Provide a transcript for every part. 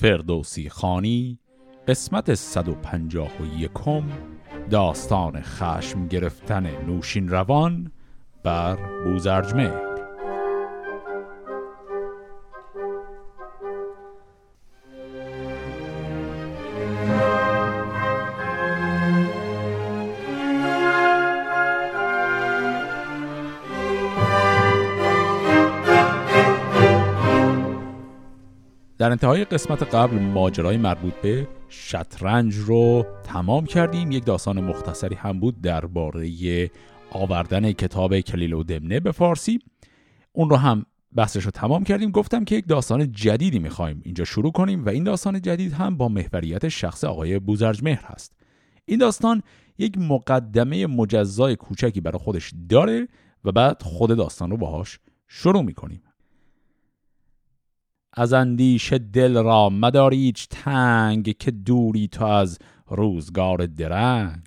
فردوسی خانی قسمت 151 داستان خشم گرفتن نوشین روان بر بوزرجمه در انتهای قسمت قبل ماجرای مربوط به شطرنج رو تمام کردیم. یک داستان مختصری هم بود درباره آوردن کتاب کلیل و دمنه به فارسی. اون رو هم بحثش رو تمام کردیم. گفتم که یک داستان جدیدی می‌خوایم اینجا شروع کنیم و این داستان جدید هم با محوریت شخص آقای بوزرج مهر هست. این داستان یک مقدمه مجزای کوچکی برای خودش داره و بعد خود داستان رو باهاش شروع می‌کنیم. از اندیش دل را مداریچ تنگ که دوری تو از روزگار درنگ.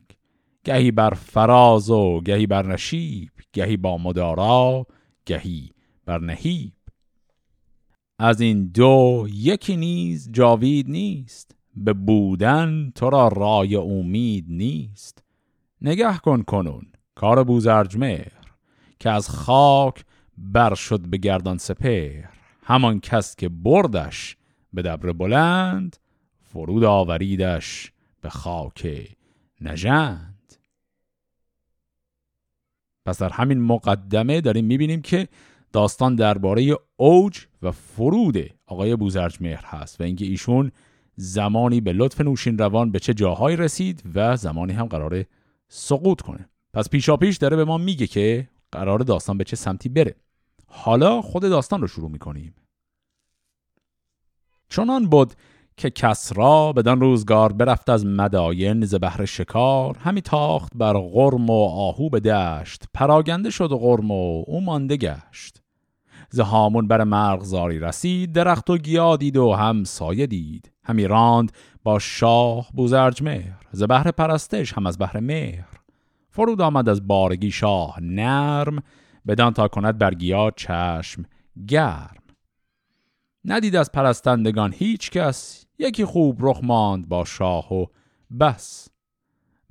گهی بر فراز و گهی بر نشیب گهی با مدارا گهی بر نهیب. از این دو یکی نیز جاوید نیست به بودن تو را رای امید نیست. نگه کن کنون کار بوزرجمر که از خاک بر شد به گردان سپر همان کس که بردش به دبر بلند فرود آوریدش به خاک نژند. پس در همین مقدمه داریم می‌بینیم که داستان درباره اوج و فرود آقای بوزرج مهر هست و اینکه ایشون زمانی به لطف نوشین روان به چه جاهایی رسید و زمانی هم قراره سقوط کنه. پس پیشا پیش داره به ما میگه که قرار داستان به چه سمتی بره. حالا خود داستان رو شروع می‌کنیم. چنان بود که کسرا بدان روزگار برفت از مداین ز بهر شکار همی تاخت بر غرم و آهو به دشت پراگنده شد غرم و او مانده گشت. ز هامون بر مرغزاری رسید درخت و گیا دید و هم سایه دید همی راند با شاه بوزرج مهر ز بهر پرستش هم از بهر مهر. فرود آمد از بارگی شاه نرم بدان تا کند بر گیا چشم گرم. ندید از پرستندگان هیچ کس یکی خوب رخ ماند با شاه و بس.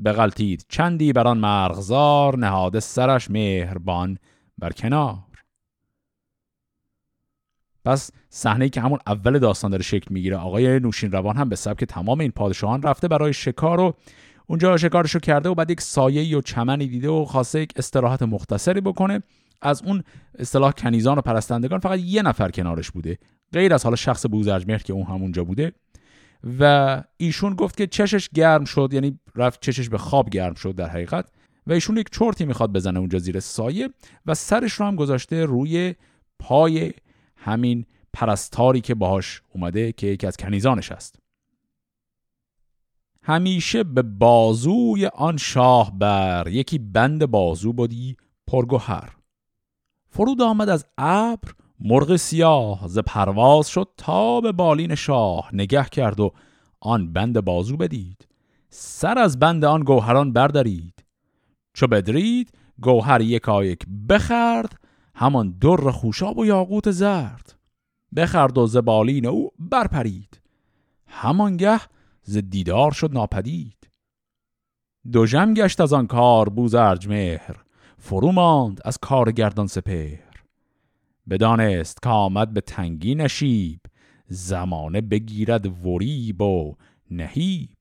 بغلطید چندی بر آن مرغزار نهاده سرش مهربان بر کنار. پس صحنه که همون اول داستان داره شکل می‌گیره آقای نوشین روان هم به سبک تمام این پادشاهان رفته برای شکار و اونجا شکارشو کرده و بعد یک سایه و چمنی دیده و خواسته یک استراحت مختصری بکنه. از اون اصطلاح کنیزان و پرستندگان فقط یه نفر کنارش بوده. غیر از حالا شخص بوزرجمهر که اون همونجا بوده. و ایشون گفت که چشش گرم شد یعنی رفت چشش به خواب گرم شد در حقیقت. و ایشون یک چرتی می‌خواد بزنه اونجا زیر سایه و سرش رو هم گذاشته روی پای همین پرستاری که باهاش اومده که یکی از کنیزانش است همیشه به بازوی آن شاه بر یکی بند بازو بودی پرگوهر. فرود آمد از ابر مرغ سیاه ز پرواز شد تا به بالین شاه نگه کرد و آن بند بازو بدید. سر از بند آن گوهران بردارید چو بدرید گوهر یکایک بخرد همان در خوشاب و یاقوت زرد. بخرد و ز بالین او برپرید. همانگه ز دیدار شد ناپدید. دو گشت از آن کار بوزرج مهر فرو ماند از کار گردان سپر بدانست که آمد به تنگی نشیب زمانه بگیرد وریب و نهیب.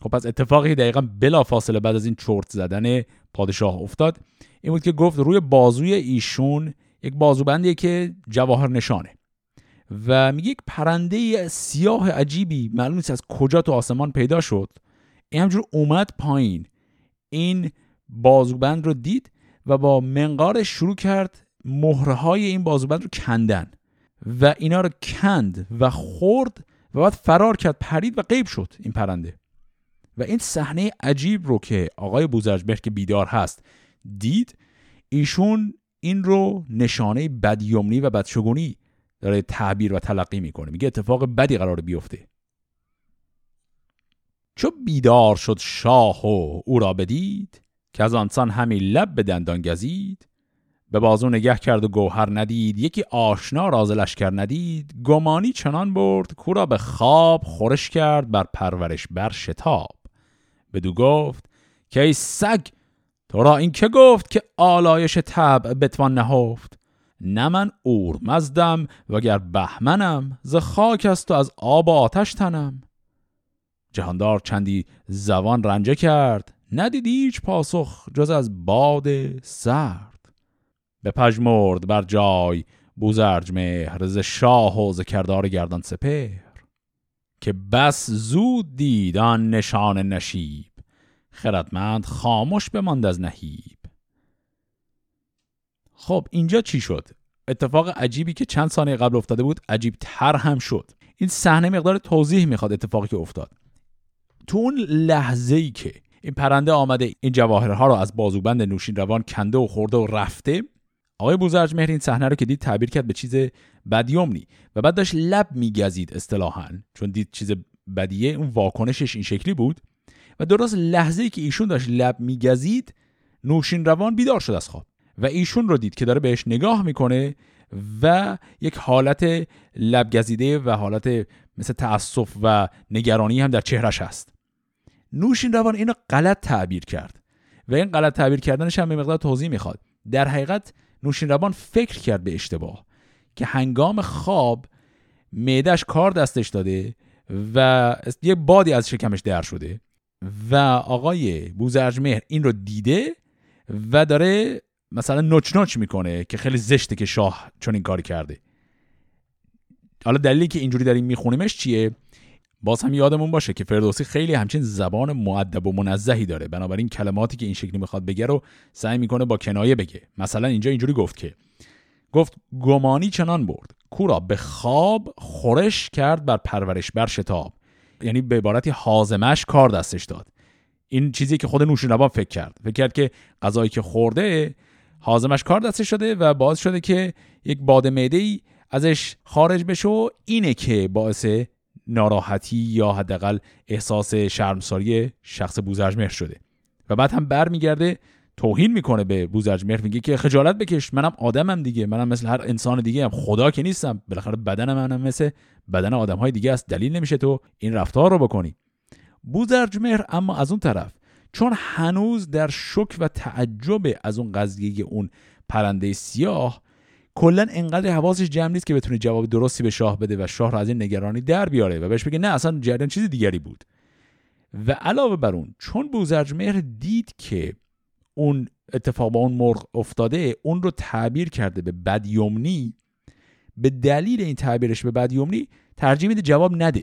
خب پس اتفاقی دقیقا بلا فاصله بعد از این چرت زدن پادشاه افتاد این بود که گفت روی بازوی ایشون یک بازوبندیه که جواهر نشانه و میگه یک پرنده سیاه عجیبی معلوم نیست از کجا تو آسمان پیدا شد. این همجور اومد پایین. این بازوبند رو دید و با منقارش شروع کرد مهرهای این بازوبند رو کندن و اینا رو کند و خورد و بعد فرار کرد پرید و غیب شد این پرنده. و این صحنه عجیب رو که آقای بوزرجبهر که بیدار هست دید ایشون این رو نشانه بدیومنی و بدشگونی داره تعبیر و تلقی می‌کنه میگه اتفاق بدی قرار بیفته. چو بیدار شد شاه و او را بدید که از آنسان همی لب به دندان گزید به بازو نگه کرد و گوهر ندید. یکی آشنا راز لشکر ندید. گمانی چنان برد کورا به خواب خورش کرد بر پرورش بر شتاب. بدو گفت که ای سگ تو را این که گفت که آلایش طبع بتوان نهفت؟ نه من مزدم وگر بهمنم ز خاک است و از آب و آتش تنم. جهاندار چندی زبان رنجه کرد. ندید هیچ پاسخ جز از باد سرد؟ به پژمرد بر جای بوزرج مهر ز شاه و ز کردار گردان سپر که بس زود دید آن نشان نشیب خردمند خاموش بماند از نهیب. خب اینجا چی شد؟ اتفاق عجیبی که چند ثانیه قبل افتاده بود عجیب تر هم شد. این صحنه مقدار توضیح می‌خواد اتفاقی که افتاد. تو اون لحظه ای که این پرنده آمده. این جواهرها رو از بازوبند نوشین روان کنده و خورده و رفته. آقای بوزرج مهر این صحنه رو که دید تعبیر کرد به چیز بدیومنی و بعد داشت لب میگزید اصطلاحا چون دید چیز بدیه. اون واکنشش این شکلی بود و درست لحظه ای که ایشون داشت لب میگزید نوشین روان بیدار شد از خواب و ایشون رو دید که داره بهش نگاه می‌کنه و یک حالت لبگزیده و حالت مثل تأسف و نگرانی هم در چهرش هست. نوشین روان اینو غلط تعبیر کرد. و این غلط تعبیر کردنش هم به مقدار توضیح می‌خواد. در حقیقت نوشین روان فکر کرد به اشتباه که هنگام خواب معدش کار دستش داده و یه بادی از شکمش در شده و آقای بوزرجمهر این رو دیده و داره مثلا نوچ نوچ می‌کنه که خیلی زشته که شاه چون این کاری کرده. حالا دلیلی که اینجوری داریم میخونیمش چیه؟ باز هم یادمون باشه که فردوسی خیلی همچین زبان معدب و منزهی داره. بنابراین کلماتی که این شکلی می‌خواد بگه رو سعی می‌کنه با کنایه بگه. مثلا اینجا اینجوری گفت که گفت گمانی چنان برد. کورا به خواب خورش کرد بر پرورش بر شتاب. یعنی به عبارتی حازمش کار دستش داد. این چیزی که خود نوشین فکر کرد. فکر کرد که غذایی که خورده حازمش کار دستش شده و باعث شده که یک باد معده ازش خارج بشه و اینه که باعث ناراحتی یا حداقل احساس شرمساری شخص بوزرجمهر شده. و بعد هم برمیگرده توهین می‌کنه به بوزرجمهر میگه که خجالت بکش منم آدمم دیگه منم مثل هر انسان دیگه هم خدا که نیستم بالاخره بدن منم مثل بدن آدم های دیگه است دلیل نمیشه تو این رفتار رو بکنی. بوزرجمهر اما از اون طرف چون هنوز در شک و تعجب از اون قضیه اون پرنده سیاه کلا انقدر حواسش جمع نیست که بتونه جواب درستی به شاه بده و شاه را از این نگرانی در بیاره و بهش بگه نه اصلا جریان چیز دیگری بود. و علاوه بر اون چون بوزرجمهر دید که اون اتفاق با اون مرغ افتاده اون رو تعبیر کرده به بدیومنی به دلیل این تعبیرش به بدیومنی ترجیح میده جواب نده.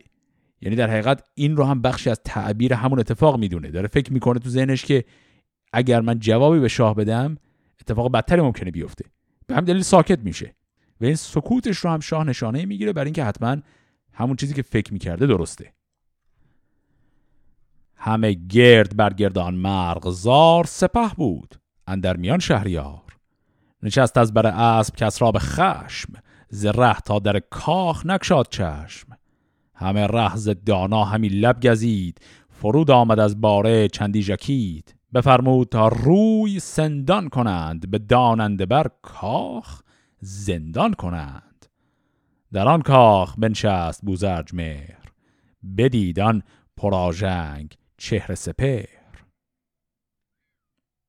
یعنی در حقیقت این رو هم بخشی از تعبیر همون اتفاق می‌دونه. داره فکر می‌کنه تو ذهنش که اگر من جوابی به شاه بدم اتفاق بدتری ممکنه بیفته. به هم دلیل ساکت میشه. و این سکوتش رو هم شاه نشانه می‌گیره برای اینکه حتما همون چیزی که فکر می‌کرده درسته. همه گرد بر گردان مرغزار سپه بود اندر میان شهریار. نشست از بر اسب کس را به خشم زره تا در کاخ نکشاد چشم. همه رهز دانا همی لب گزید فرود آمد از باره چندی جکید بفرمود تا روی سندان کنند به داننده بر کاخ زندان کنند. در آن کاخ بنشست بوزرج مهر بدیدان پراژنگ چهره سپر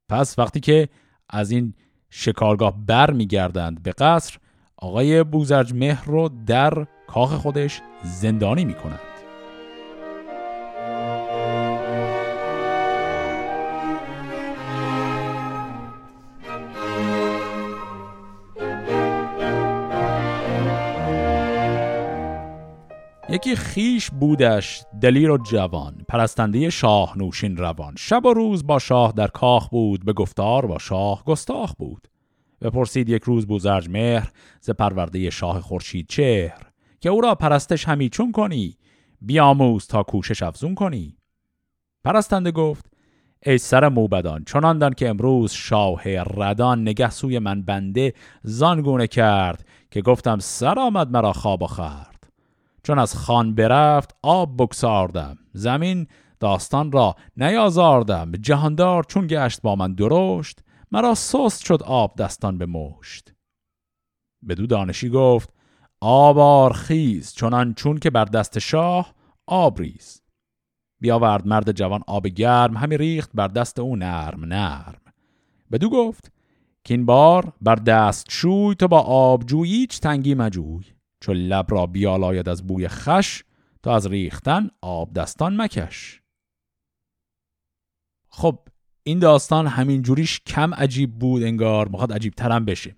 پس وقتی که از این شکارگاه بر میگردند به قصر آقای بوزرج مهر رو در کاخ خودش زندانی می یکی خیش بودش دلیر و جوان پرستنده شاه نوشین روان. شب و روز با شاه در کاخ بود به گفتار با شاه گستاخ بود. بپرسید یک روز بوزرج مهر ز پرورده شاه خورشید چهر که او را پرستش همی چون کنی بیاموز تا کوشش افزون کنی. پرستنده گفت ای سر موبدان چنان دان که امروز شاه ردان نگه سوی من بنده زانگونه کرد که گفتم سر آمد مرا خواب و خرد چون از خان برفت آب بکساردم زمین داستان را نیازاردم. جهاندار چون گشت با من درشت مرا سست شد آب دستان به مشت بدو دانشی گفت آبار خیز چنان چون که بر دست شاه آب ریز. بیاورد مرد جوان آب گرم همی ریخت بر دست او نرم نرم. بدو گفت که این بار بر دست شوی تو با آبجویی هیچ تنگی مجوی؟ چون لب را بیالاید از بوی خش تا از ریختن آب دستان مکش. خب این داستان همین جوریش کم عجیب بود انگار می‌خواد عجیب ترم بشه.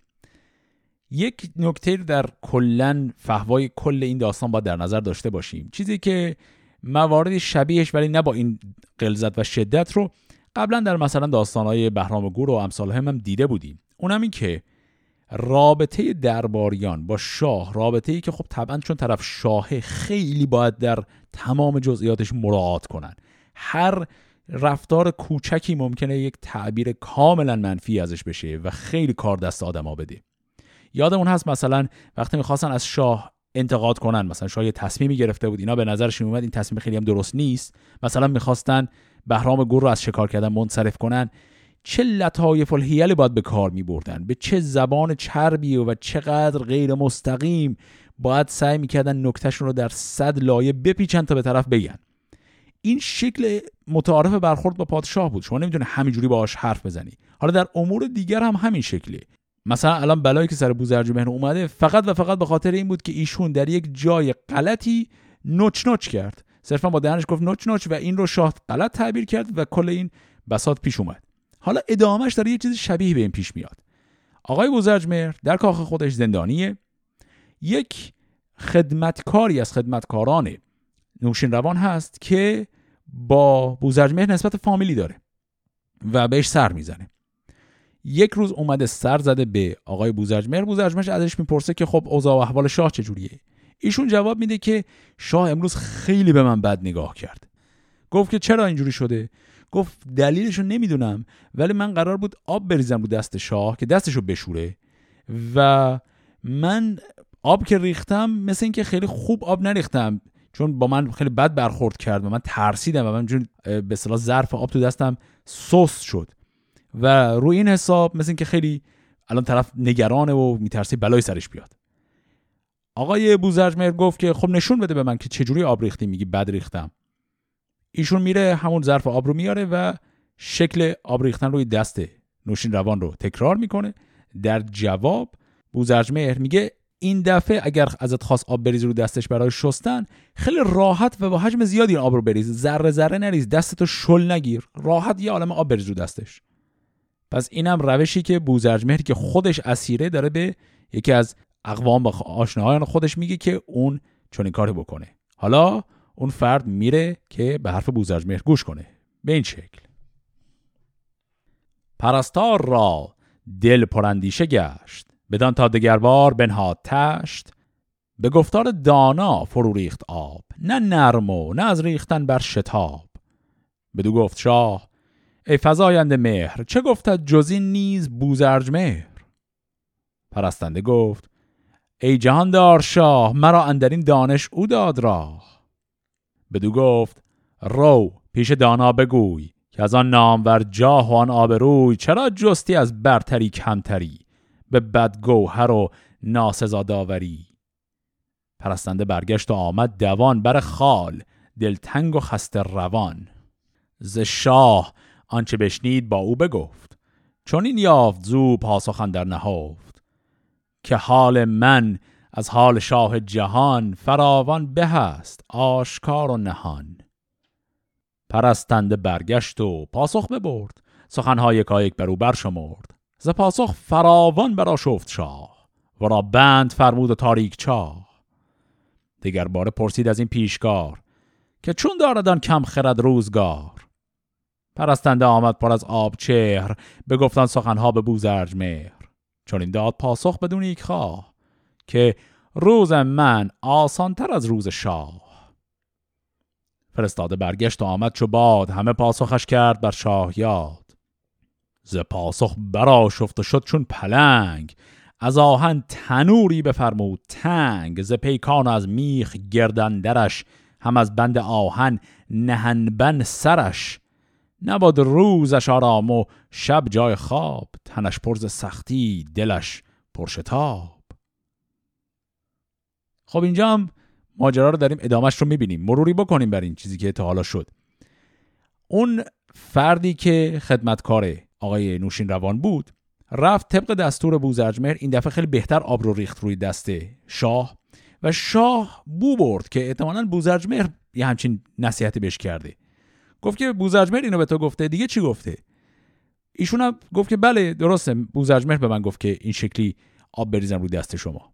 یک نکته در کلا فهوای کل این داستان با در نظر داشته باشیم. چیزی که موارد شبیهش ولی نه با این قلزت و شدت رو قبلا در مثلا داستانهای بهرام گور و امثال هم, هم دیده بودیم. اونم این که رابطه درباریان با شاه رابطه ای که خب طبعا چون طرف شاه خیلی باید در تمام جزئیاتش مراعات کنن. هر رفتار کوچکی ممکنه یک تعبیر کاملا منفی ازش بشه و خیلی کار دست آدما بده. یادمون هست مثلا وقتی می‌خواستن از شاه انتقاد کنن مثلا شاه یه تصمیمی گرفته بود اینا به نظرشون اومد این تصمیم خیلی هم درست نیست. مثلا می‌خواستن بهرام گور رو از شکار کردن منصرف کنن. چه لطایف الهیل باید به کار می بردن؟ به چه زبان چربی و چقدر غیر مستقیم باید سعی می‌کردن نکتهشون رو در صد لایه بپیچن تا به طرف بگن؟ این شکل متعارف برخورد با پادشاه بود. شما نمی‌تونه همینجوری باهاش حرف بزنی. حالا در امور دیگر هم همین شکلی مثلا الان بلایی که سر بوزرجمهر اومده فقط و فقط به خاطر این بود که ایشون در یک جای غلطی نوچ نوچ کرد. صرفا با دهنش گفت نوچ نوچ و این رو شاه غلط تعبیر کرد و کل این بساط پیش اومد. حالا ادامهش داره یه چیز شبیه به این پیش میاد. آقای بوزرجمهر در کاخ خودش زندانیه. یک خدمتکاری از خدمتکاران نوشین روان هست که با بوزرجمهر نسبت فامیلی داره و بهش سر می‌زنه. یک روز اومده سر زده به آقای بوزرجمهر بوزرجمهر ازش می‌پرسه که خب اوضاع و احوال شاه چجوریه؟ ایشون جواب میده که شاه امروز خیلی به من بد نگاه کرد. گفت که چرا اینجوری شده؟ گفت دلیلش رو نمی‌دونم ولی من قرار بود آب بریزم رو دست شاه که دستشو بشوره. و من آب که ریختم مثل اینکه خیلی خوب آب نریختم چون با من خیلی بد برخورد کرد و من ترسیدم و من چون به اصطلاح ظرف آب تو دستم سوس شد. و روی این حساب مثل اینکه خیلی الان طرف نگرانه و میترسی بلای سرش بیاد. آقای بوزرجمهر گفت که خب نشون بده به من که چجوری آب ریختی میگی بد ریختم. ایشون میره همون ظرف آب رو میاره و شکل آب ریختن روی دست نوشین روان رو تکرار می‌کنه. در جواب بوزرجمهر میگه این دفعه اگر ازت خواست آب بریز رو دستش برای شستن خیلی راحت و با حجم زیادی آب رو بریز. ذره ذره نریز دستتو شل نگیر. راحت یه عالم آب بریز رو دستش. پس اینم روشی که بوزرجمهر که خودش اسیره داره به یکی از اقوام و آشناهایان خودش میگه که اون چون این کاری بکنه. حالا اون فرد میره که به حرف بوزرجمهر گوش کنه. به این شکل. پرستار را دل پرندیشه گشت. بدان تا دگربار بنهاد تشت. به گفتار دانا فرو ریخت آب. نه نرم و نه از ریختن بر شتاب. بدو گفت شاه ای فضاینده مهر چه گفتد جزی نیز بوزرج مهر پرستنده گفت ای جهاندار شاه مرا اندرین دانش او داد راه. بدو گفت رو پیش دانا بگوی که از آن نامور جاه و آن آبروی چرا جستی از برتری کمتری؟ به بدگوهر و ناسزا داوری پرستنده برگشت و آمد دوان بر خال دلتنگ و خسته روان. ز شاه! آنچه بشنید با او بگفت. چون این یافت زو پاسخن در نهفت. که حال من از حال شاه جهان فراوان به است آشکار و نهان. پرستنده برگشت و پاسخ ببرد سخنهای کایک بر او برشمرد. ز پاسخ فراوان برا شفت شاه و را بند فرمود و تاریک چاه. دیگر باره پرسید از این پیشکار که چون داردان کم خرد روزگار؟ پرستنده آمد پر از آب چهر به گفتن سخنها به بوزرج مهر چون این داد پاسخ بدون یک خواه که روز من آسانتر از روز شاه. فرستاده برگشت و آمد چو باد همه پاسخش کرد بر شاه یاد ز پاسخ برا شفت و شد چون پلنگ از آهن تنوری بفرمود تنگ ز پیکان از میخ گردندرش هم از بند آهن نهنبن سرش. نباد روزش آرام و شب جای خواب تنش پرز سختی دلش پرشتاب خب اینجا هم ماجرا رو داریم ادامش رو می‌بینیم. مروری بکنیم بر این چیزی که تا حالا شد. اون فردی که خدمتکار آقای نوشین روان بود رفت طبق دستور بوزرجمهر این دفعه خیلی بهتر آب رو ریخت روی دست شاه و شاه بو برد که احتمالا بوزرجمهر یه همچین نصیحتی بهش کرده. گفت که بوزرجمهر اینو به تو گفته دیگه چی گفته؟ ایشون هم گفت که بله درسته. بوزرجمهر به من گفت که این شکلی آب بریزم روی دست شما.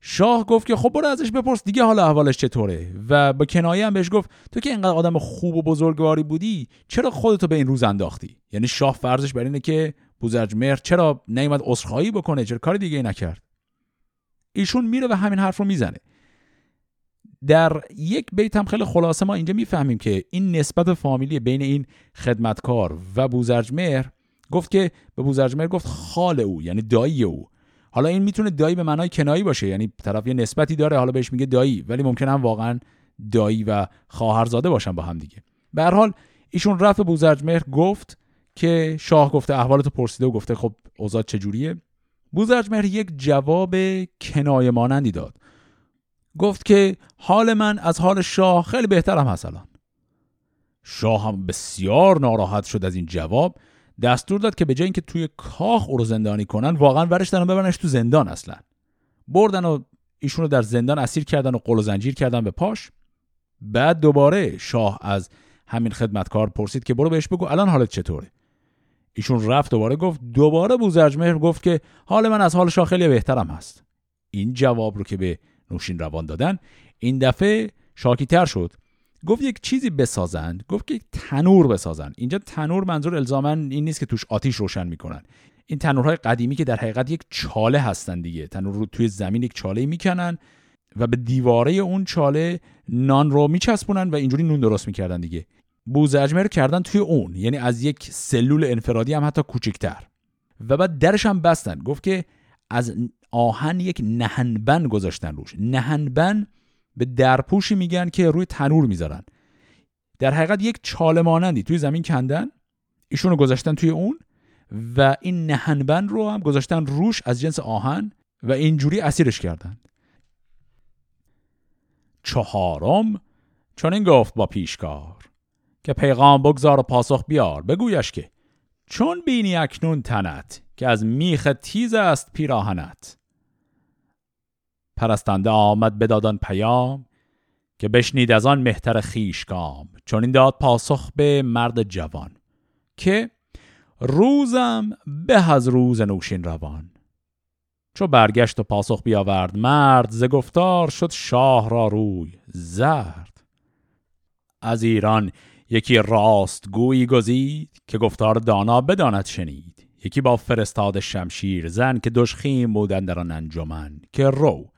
شاه گفت که خب برو ازش بپرس دیگه حال احوالش چطوره؟ و با کنایه هم بهش گفت تو که اینقدر آدم خوب و بزرگواری بودی چرا خودتو به این روز انداختی؟ یعنی شاه فرضش بر اینه که بوزرجمهر چرا نیومد عذرخواهی بکنه؟ چرا کار دیگه نکرد؟ ایشون میره و همین حرف رو می‌زنه. در یک بیت هم خیلی خلاصه ما اینجا می‌فهمیم که این نسبت فامیلی بین این خدمتکار و بوزرجمهر گفت که به بوزرجمهر گفت خال او یعنی دایی او. حالا این می‌تونه دایی به معنای کنایی باشه یعنی طرف یه نسبتی داره حالا بهش میگه دایی ولی ممکن هم واقعا دایی و خواهرزاده باشن با هم دیگه. به هر حال ایشون رفت بوزرجمهر گفت که شاه گفته احوالتو پرسیده و گفته خب اوضاع چجوریه؟ بوزرجمهر یک جواب کنایه مانندی داد. گفت که حال من از حال شاه خیلی بهترم هست الان. شاه هم بسیار ناراحت شد از این جواب. دستور داد که به جای اینکه توی کاخ او رو زندانی کنن واقعا ورش دارن ببرنش تو زندان اصلا. بردن و ایشون رو در زندان اسیر کردن و قل و زنجیر کردن به پاش. بعد دوباره شاه از همین خدمتکار پرسید که برو بهش بگو الان حالت چطوره؟ ایشون رفت دوباره گفت دوباره بوزرجمهر گفت که حال من از حال شاه خیلی بهترم هست. این جواب رو که به نوشین روان دادن این دفعه شاکیتر شد. گفت یک چیزی بسازند گفت که یک تنور بسازن. اینجا تنور منظور الزاما این نیست که توش آتیش روشن می‌کنن. این تنورهای قدیمی که در حقیقت یک چاله هستن دیگه. تنور رو توی زمین یک چاله می‌کنن و به دیواره اون چاله نان رو میچسبونن و اینجوری نون درست می‌کردن دیگه. بوزجمه رو کردن توی اون یعنی از یک سلول انفرادی هم حتی کوچکتر. و بعد درش هم بستن. گفت که از آهن یک نهنبن گذاشتن روش. نهنبن به درپوشی میگن که روی تنور می‌ذارن. در حقیقت یک چاله مانندی توی زمین کندن ایشون رو گذاشتن توی اون و این نهنبن رو هم گذاشتن روش از جنس آهن و اینجوری اسیرش کردن. چهارم چون این گفت با پیشکار که پیغام بگذار و پاسخ بیار بگویش که چون بینی اکنون تنت که از میخ تیز است پیراهنت. پرستنده آمد بدادان پیام که بشنید از آن مهتر خیشگام چون این داد پاسخ به مرد جوان که روزم به از روز نوشین روان. چو برگشت و پاسخ بیاورد مرد ز گفتار شد شاه را روی زرد. از ایران یکی راست گویی گزید که گفتار دانا بداند شنید. یکی با فرستاد شمشیر زن که دشخیم بودن در آن انجمن که رو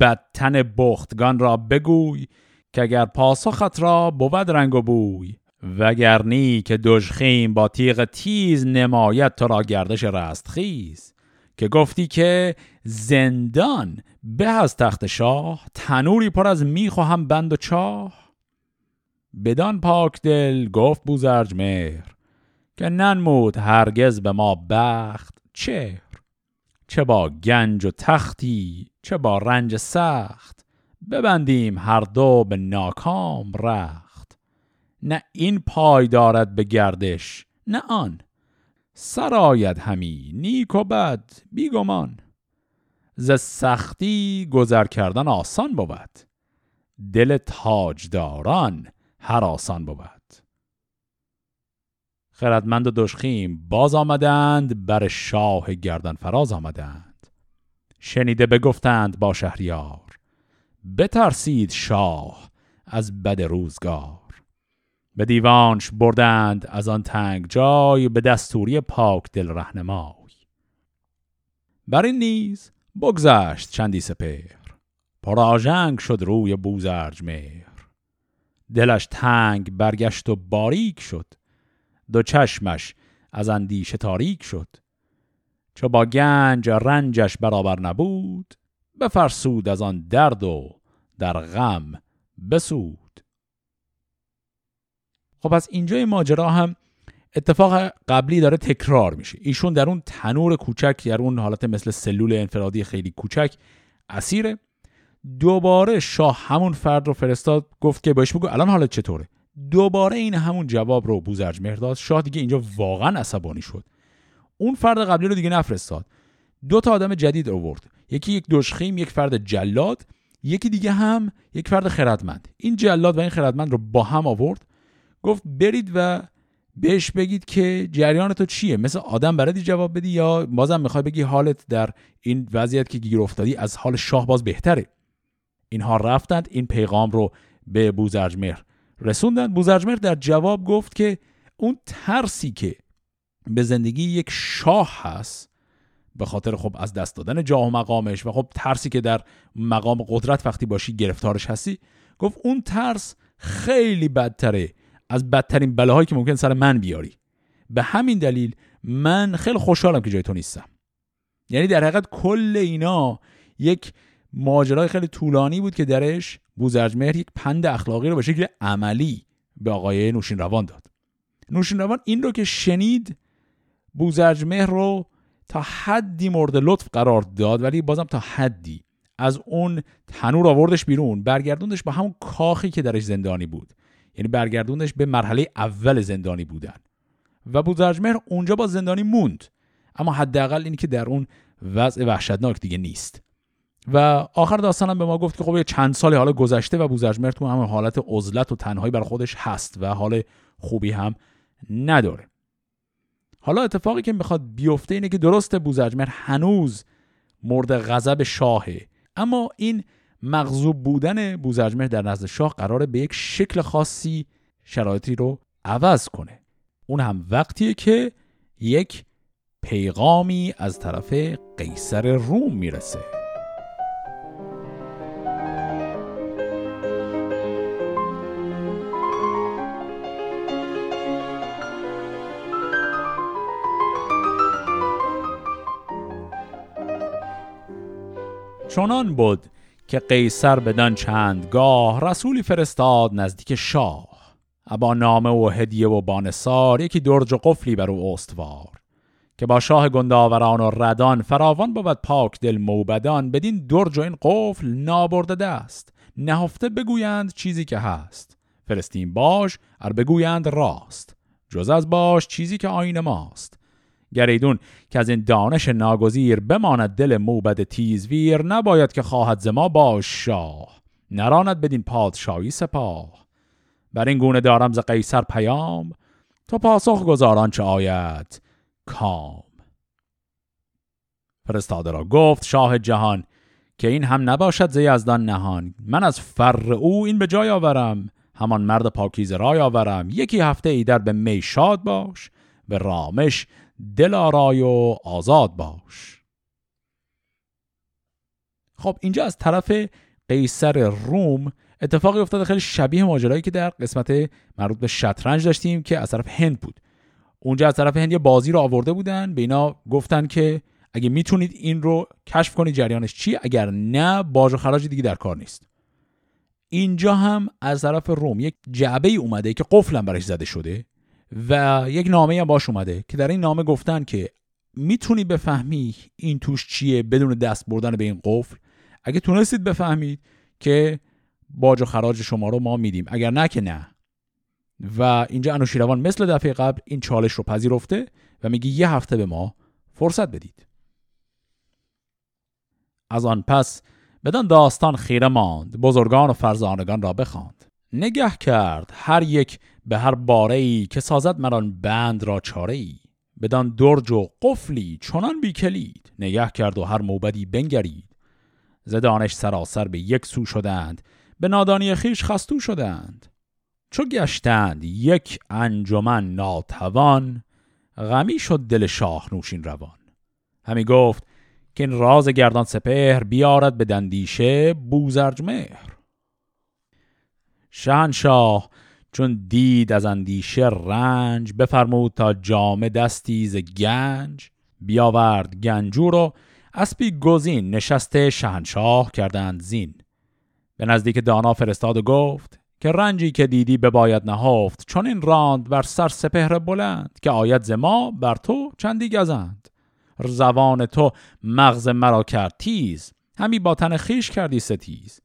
بدتن بختگان را بگوی که اگر پاسخت را بود رنگ و بوی. وگرنی که دژخیم با تیغ تیز نمایت تو را گردش رستخیز. که گفتی که زندان به از تخت شاه تنوری پر از میخ و هم بند و چاه. بدان پاک دل گفت بوزرج مهر که ننمود هرگز به ما بخت چهر. چه با گنج و تختی چه با رنج سخت ببندیم هر دو به ناکام رخت. نه این پای دارد به گردش نه آن. سرایت همی نیک و بد بیگمان. ز سختی گذر کردن آسان بود. دل تاجداران هر آسان بود. خردمند و دشخیم باز آمدند بر شاه گردن فراز آمدند. شنیده بگفتند با شهریار بترسید شاه از بد روزگار. به دیوانش بردند از آن تنگ جای به دستوری پاک دل رهنمای. بر این نیز بگذشت چندی سپر پراژنگ شد روی بوزرج مهر. دلش تنگ برگشت و باریک شد. دو چشمش از اندیشه تاریک شد. چو با گنج رنجش برابر نبود بفرسود از آن درد و در غم بسود. خب پس اینجا ماجرا هم اتفاق قبلی داره تکرار میشه. ایشون در اون تنور کوچک در اون حالت مثل سلول انفرادی خیلی کوچک اسیره. دوباره شاه همون فرد رو فرستاد گفت که بهش بگو الان حالت چطوره؟ دوباره این همون جواب رو بوزرج مهرداد شاه دیگه اینجا واقعا عصبانی شد. اون فرد قبلی رو دیگه نفرستاد. دو تا آدم جدید آورد. یکی یک دشخیم یک فرد جلاد یکی دیگه هم یک فرد خردمند. این جلاد و این خردمند رو با هم آورد. گفت برید و بهش بگید که جریان تو چیه؟ مثل آدم بردی جواب بدی یا بازم می‌خوای بگی حالت در این وضعیت که گیر افتادی از حال شاه باز بهتره؟ اینها رفتند. این پیغام رو به بوزرجمهر رسوندن. بوزرجمهر در جواب گفت که اون ترسی که به زندگی یک شاه هست به خاطر خب از دست دادن جاه و مقامش و خب ترسی که در مقام قدرت وقتی باشی گرفتارش هستی گفت اون ترس خیلی بدتره از بدترین بلاهایی که ممکن سر من بیاری. به همین دلیل من خیلی خوشحالم که جای تو نیستم. یعنی در حقیقت کل اینا یک ماجرای خیلی طولانی بود که درش بوزرجمهر یک پند اخلاقی رو به شکل عملی به آقای نوشین روان داد. نوشین روان این رو که شنید بوزرجمهر رو تا حدی مورد لطف قرار داد ولی بازم تا حدی. از اون تنور آوردش بیرون برگردوندش با همون کاخی که درش زندانی بود. یعنی برگردوندش به مرحله اول زندانی بودن. و بوزرجمهر اونجا با زندانی موند. اما حداقل اینی که در اون وضع وحشتناک دیگه نیست. و آخر داستانم به ما گفت که خب چند سالی حالا گذشته و بوزرجمهر تو همون حالت عزلت و تنهایی بر خودش هست و حال خوبی هم نداره. حالا اتفاقی که می‌خواد بیفته اینه که درست بوزرجمهر هنوز مورد غضب شاهه اما این مغضوب بودن بوزرجمهر در نزد شاه قراره به یک شکل خاصی شرایطی رو عوض کنه. اون هم وقتیه که یک پیغامی از طرف قیصر روم می‌رسه. چنان بود که قیصر بدن چندگاه رسولی فرستاد نزدیک شاه. ابا نامه و هدیه و بانسار یکی درج و قفلی بر او استوار. که با شاه گنداوران و ردان فراوان بود پاک دل موبدان بدین درج و این قفل نابرده دست. نهفته بگویند چیزی که هست. فرستیم باش ار بگویند راست. جز از باش چیزی که آین ماست. گریدون که از این دانش ناگزیر بماند دل موبد تیزویر نباید که خواهد ز ما باژ شاه نراند بدین پادشاهی سپاه. بر این گونه دارم ز قیصر پیام تو پاسخ گزار آن چه آید کام. فرستاده را گفت شاه جهان که این هم نباشد ز یزدان نهان. من از فر او این به جای آورم همان مرد پاکیزه رای آورم. یکی هفته ای در به می شاد باش به رامش دل آرای و آزاد باش. خب اینجا از طرف قیصر روم اتفاقی افتاده. خیلی شبیه ماجرایی که در قسمت مربوط به شطرنج داشتیم که از طرف هند بود. اونجا از طرف هند یه بازی رو آورده بودن. به اینا گفتن که اگه می‌تونید این رو کشف کنید جریانش چی؟ اگر نه باج و خراج دیگه در کار نیست. اینجا هم از طرف روم یک جعبه ای اومده که قفلم برش زده شده. و یک نامه هم باش اومده که در این نامه گفتن که می‌تونی بفهمی این توش چیه بدون دست بردن به این قفل. اگه تونستید بفهمید که باج و خراج شما رو ما میدیم. اگر نه که نه. و اینجا انوشیروان مثل دفعه قبل این چالش رو پذیرفته و میگه یه هفته به ما فرصت بدید. از آن پس بدان داستان خیره ماند. بزرگان و فرزانگان را بخواند. نگه کرد هر یک به هر باره ای که سازد مران بند را چاره ای بدان درج و قفلی چنان بی کلید نگه کرد و هر موبدی بنگرید. زدانش سراسر به یک سو شدند. به نادانی خیش خستو شدند. چو گشتند یک انجمن ناتوان غمی شد دل شاه نوشین روان. همی گفت که این راز گردان سپهر بیارد به دندیشه بوزرج مهر. شهنشاه چون دید از اندیشه رنج بفرمود تا جامه دستی ز گنج بیاورد گنجور و اسبی گزین نشسته شهنشاه کردند زین. به نزدیک دانا فرستاد و گفت که رنجی که دیدی به باید نهافت چون این راند بر سر سپهر بلند که آید زما بر تو چندی گزند. زبان تو مغز مرا کرد تیز همی با تن خیش کردی ستیز.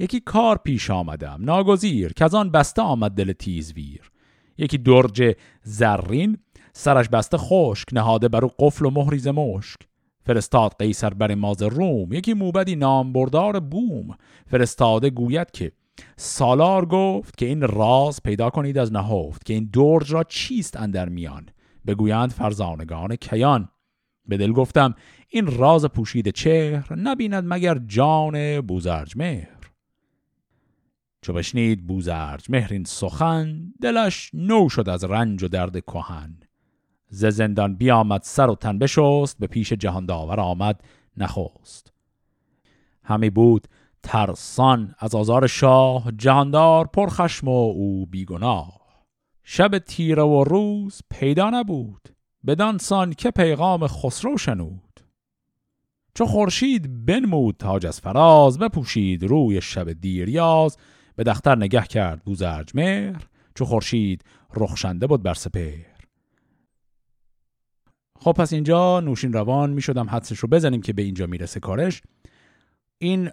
یکی کار پیش آمدم. ناگزیر. که از آن بسته آمد دل تیزویر. یکی درج زرین. سرش بسته خشک. نهاده بر او قفل و مهریز مشک. فرستاد قیصر بر ماز روم. یکی موبدی نامبردار بوم. فرستاده گوید که سالار گفت که این راز پیدا کنید از نهفت که این درج را چیست اندر میان؟ بگویند فرزانگان کیان. به دل گفتم این راز پوشید چهر نبیند مگر جان بوزرج چو بشنید بوزرج مهر این سخن دلش نو شد از رنج و درد کهن. ز زندان بیامد سر و تن بشست به پیش جهان داور آمد نخست. همی بود ترسان از آزار شاه جهاندار پرخشم و او بیگناه. شب تیره و روز پیدا نبود بدان سان که پیغام خسرو شنود. چو خورشید بنمود تاج از فراز بپوشید روی شب دیریاز به دختر نگه کرد بوزرج مهر چو خورشید رخشنده بود بر سپهر. خب پس اینجا نوشین روان می شدم حدسش رو بزنیم که به اینجا می‌رسه کارش. این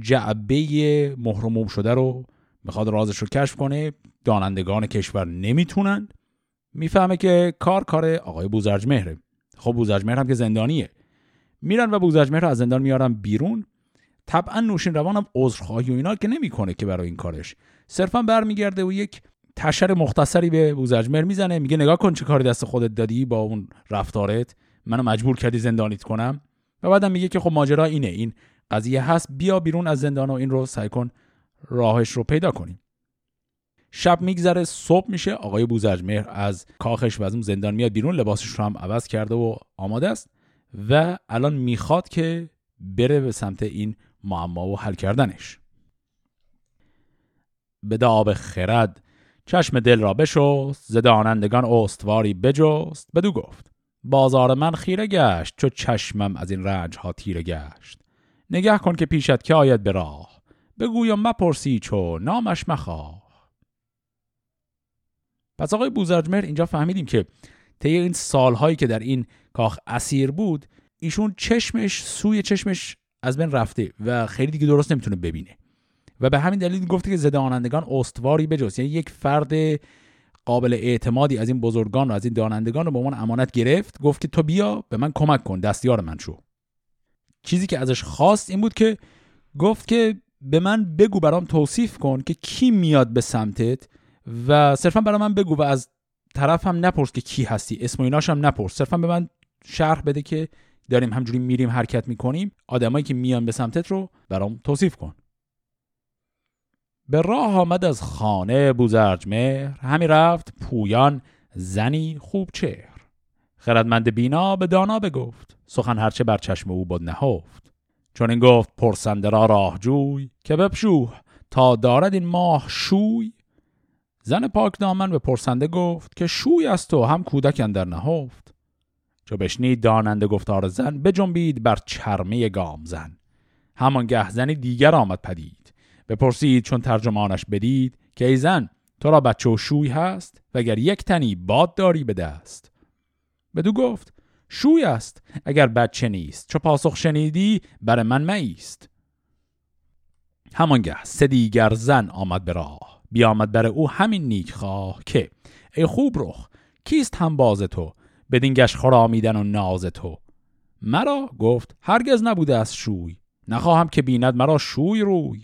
جعبه محرموم شده رو می‌خواد رازش رو کشف کنه دانندگان کشور نمی‌تونن. می‌فهمه که کار کار آقای بوزرج مهره. خب بوزرج مهر هم که زندانیه. میرن و بوزرج مهر از زندان میارن بیرون. طبعا نوشین روان هم عذرخواهی و اینا که نمی‌کنه که برای این کارش. صرفا برمیگرده و یک تشر مختصری به بوزرجمر می‌زنه. میگه نگاه کن چه کاری دست خودت دادی با اون رفتارت. منو مجبور کردی زندانیت کنم. و بعدم میگه که خب ماجرا اینه. این قضیه هست. بیا بیرون از زندان و این رو سعی کن راهش رو پیدا کنیم شب میگذره صبح میشه. آقای بوزرجمهر از کاخش و از اون زندان میاد بیرون. لباسش رو هم عوض کرده و آماده است. و الان می‌خواد که بره به سمت این معما و حل کردنش. به داب خرد چشم دل را بشست ز دانندگان استواری بجست. بدو گفت بازار من خیره گشت چو چشمم از این رنج ها تیره گشت. نگه کن که پیشت که آید به راه. بگویم مپرسی چو نامش مخواه. پس آقای بوزرجمهر اینجا فهمیدیم که طی این سالهایی که در این کاخ اسیر بود ایشون چشمش سوی چشمش از بین رفته و خیلی دیگه درست نمی‌تونه ببینه. و به همین دلیل گفته که زده آنندگان استواری بجز. یعنی یک فرد قابل اعتمادی از این بزرگان و از این دانندگان رو به من امانت گرفت گفت که تو بیا به من کمک کن دستیار من شو. چیزی که ازش خواست این بود که گفت که به من بگو برام توصیف کن که کی میاد به سمتت و صرفا برای من بگو و از طرف هم نپرس که کی هستی اسم و ایناش هم نپرس. صرفا به من شرح بده که داریم همجوری میریم حرکت می‌کنیم آدمایی که میان به سمتت رو برام توصیف کن. به راه آمد از خانه بوزرج مهر همی رفت پویان زنی خوب چهر. خردمند بینا به دانا بگفت سخن هرچه بر چشم او بود نهفت. چون این گفت پرسنده را جوی که بپشوه تا دارد این ماه شوی. زن پاک دامن به پرسنده گفت که شوی است و هم کودک اندر نهفت. چو بشنید داننده گفتار زن بجنبید بر چرمه گام زن. همانگه زنی دیگر آمد پدید. بپرسید چون ترجمانش بدید که ای زن تو را بچه و شوی هست و اگر یک تنی باد داری به دست. بدو گفت شوی است اگر بچه نیست. چو پاسخ شنیدی بر من مایست همانگه سه دیگر زن آمد به راه. بیامد بر او همین نیک خواه که ای خوب رخ کیست هم باز تو؟ بدین گش خرامیدن و ناز تو. مرا؟ گفت هرگز نبوده از شوی. نخواهم که بیند مرا شوی روی.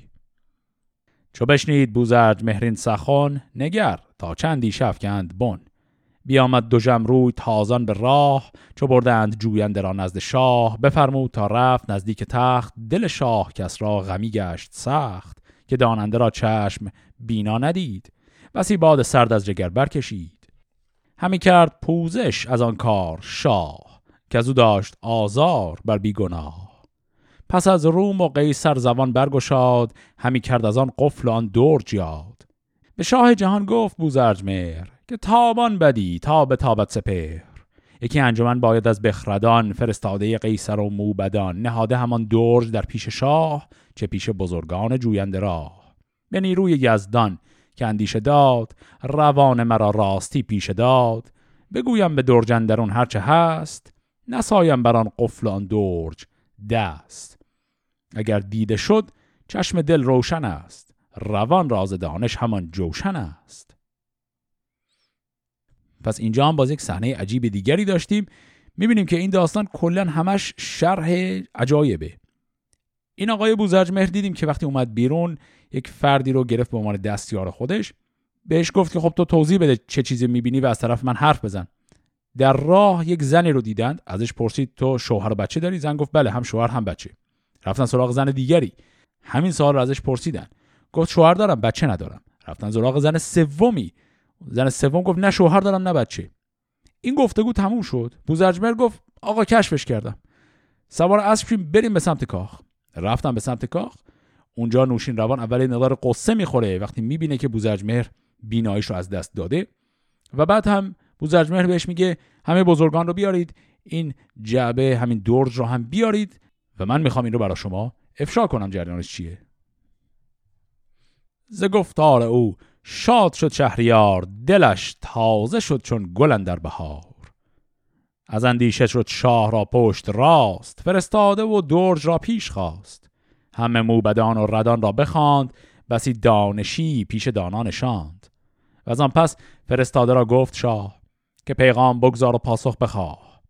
چو بشنید بوزرج مهرین سخن نگر تا چندی شفکند بن. بیامد دو روی تازان به راه چو بردند جوینده را نزد شاه. بفرمود تا رفت نزدیک تخت دل شاه کس را غمی گشت سخت که داننده را چشم بینا ندید. بسی باد سرد از جگر برکشید. همی کرد پوزش از آن کار شاه که از او داشت آزار بر بیگناه. پس از روم و قیصر زبان برگشاد همی کرد از آن قفل آن درج یاد. به شاه جهان گفت بوزرج مهر که تابان بدی تا به تابت سپهر. یکی انجمن باید از بخردان فرستاده قیصر و موبدان نهاده همان درج در پیش شاه چه پیش بزرگان جوینده راه. به نیروی یزدان که اندیشه داد روان مرا راستی پیش داد. بگویم به درجندرون هرچه هست نسایم بر آن قفل آن درج دست. اگر دیده شد چشم دل روشن است. روان راز دانش همان جوشن است. پس اینجا هم باز یک صحنه عجیب دیگری داشتیم. می‌بینیم که این داستان کلا همش شرح عجایبه. این آقای بوزرج دیدیم که وقتی اومد بیرون یک فردی رو گرفت به عنوان دستیار خودش. بهش گفت که خب تو توضیح بده چه چیزی می‌بینی و از طرف من حرف بزن. در راه یک زنی رو دیدند. ازش پرسید تو شوهر و بچه داری؟ زن گفت بله هم شوهر هم بچه. رفتن سراغ زن دیگری. همین سوال رو ازش پرسیدن. گفت شوهر دارم بچه ندارم. رفتن سراغ زن سومی. زن سوم گفت نه شوهر دارم نه بچه. این گفتگو تموم شد. بوزرجمر گفت آقا کشفش کردم. سوار اسب بریم به سمت کاخ. رفتم به سمت کاخ. اونجا نوشین روان اول نظر قصه می‌خوره. وقتی می‌بینه که بوزرجمهر بیناییش رو از دست داده و بعد هم بوزرجمهر بهش میگه همه بزرگان رو بیارید این جعبه همین درج رو هم بیارید و من می‌خوام این رو برای شما افشا کنم. جریانش چیه؟ ز گفتار او شاد شد شهریار دلش تازه شد چون گل در بهار. از اندیشه شد شاه را پشت راست فرستاده و درج را پیش خواست. همه موبدان و ردان را بخواند بسی دانشی پیش دانان نشاند و از آن پس فرستاده را گفت شاه که پیغام بگذار و پاسخ بخواه.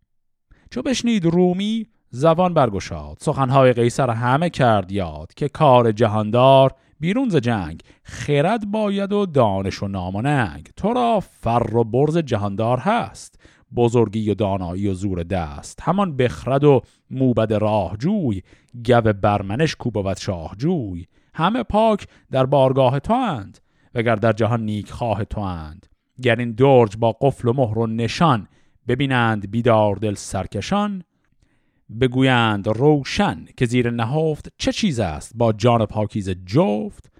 چو بشنید رومی زبان برگشاد. سخنهای قیصر همه کرد یاد که کار جهاندار بیرون ز جنگ خرد باید و دانش و ناماننگ تو را فر و برز جهاندار هست. بزرگی و دانایی و زور دست. همان بخرد و موبد راهجوی گو برمنش کو بود شاهجوی. همه پاک در بارگاه تو اند وگر در جهان نیک خواه تو اند گر این درج با قفل و مهر و نشان ببینند بیدار دل سرکشان بگویند روشن که زیر نهفت چه چیز است با جان پاکیزه جفت.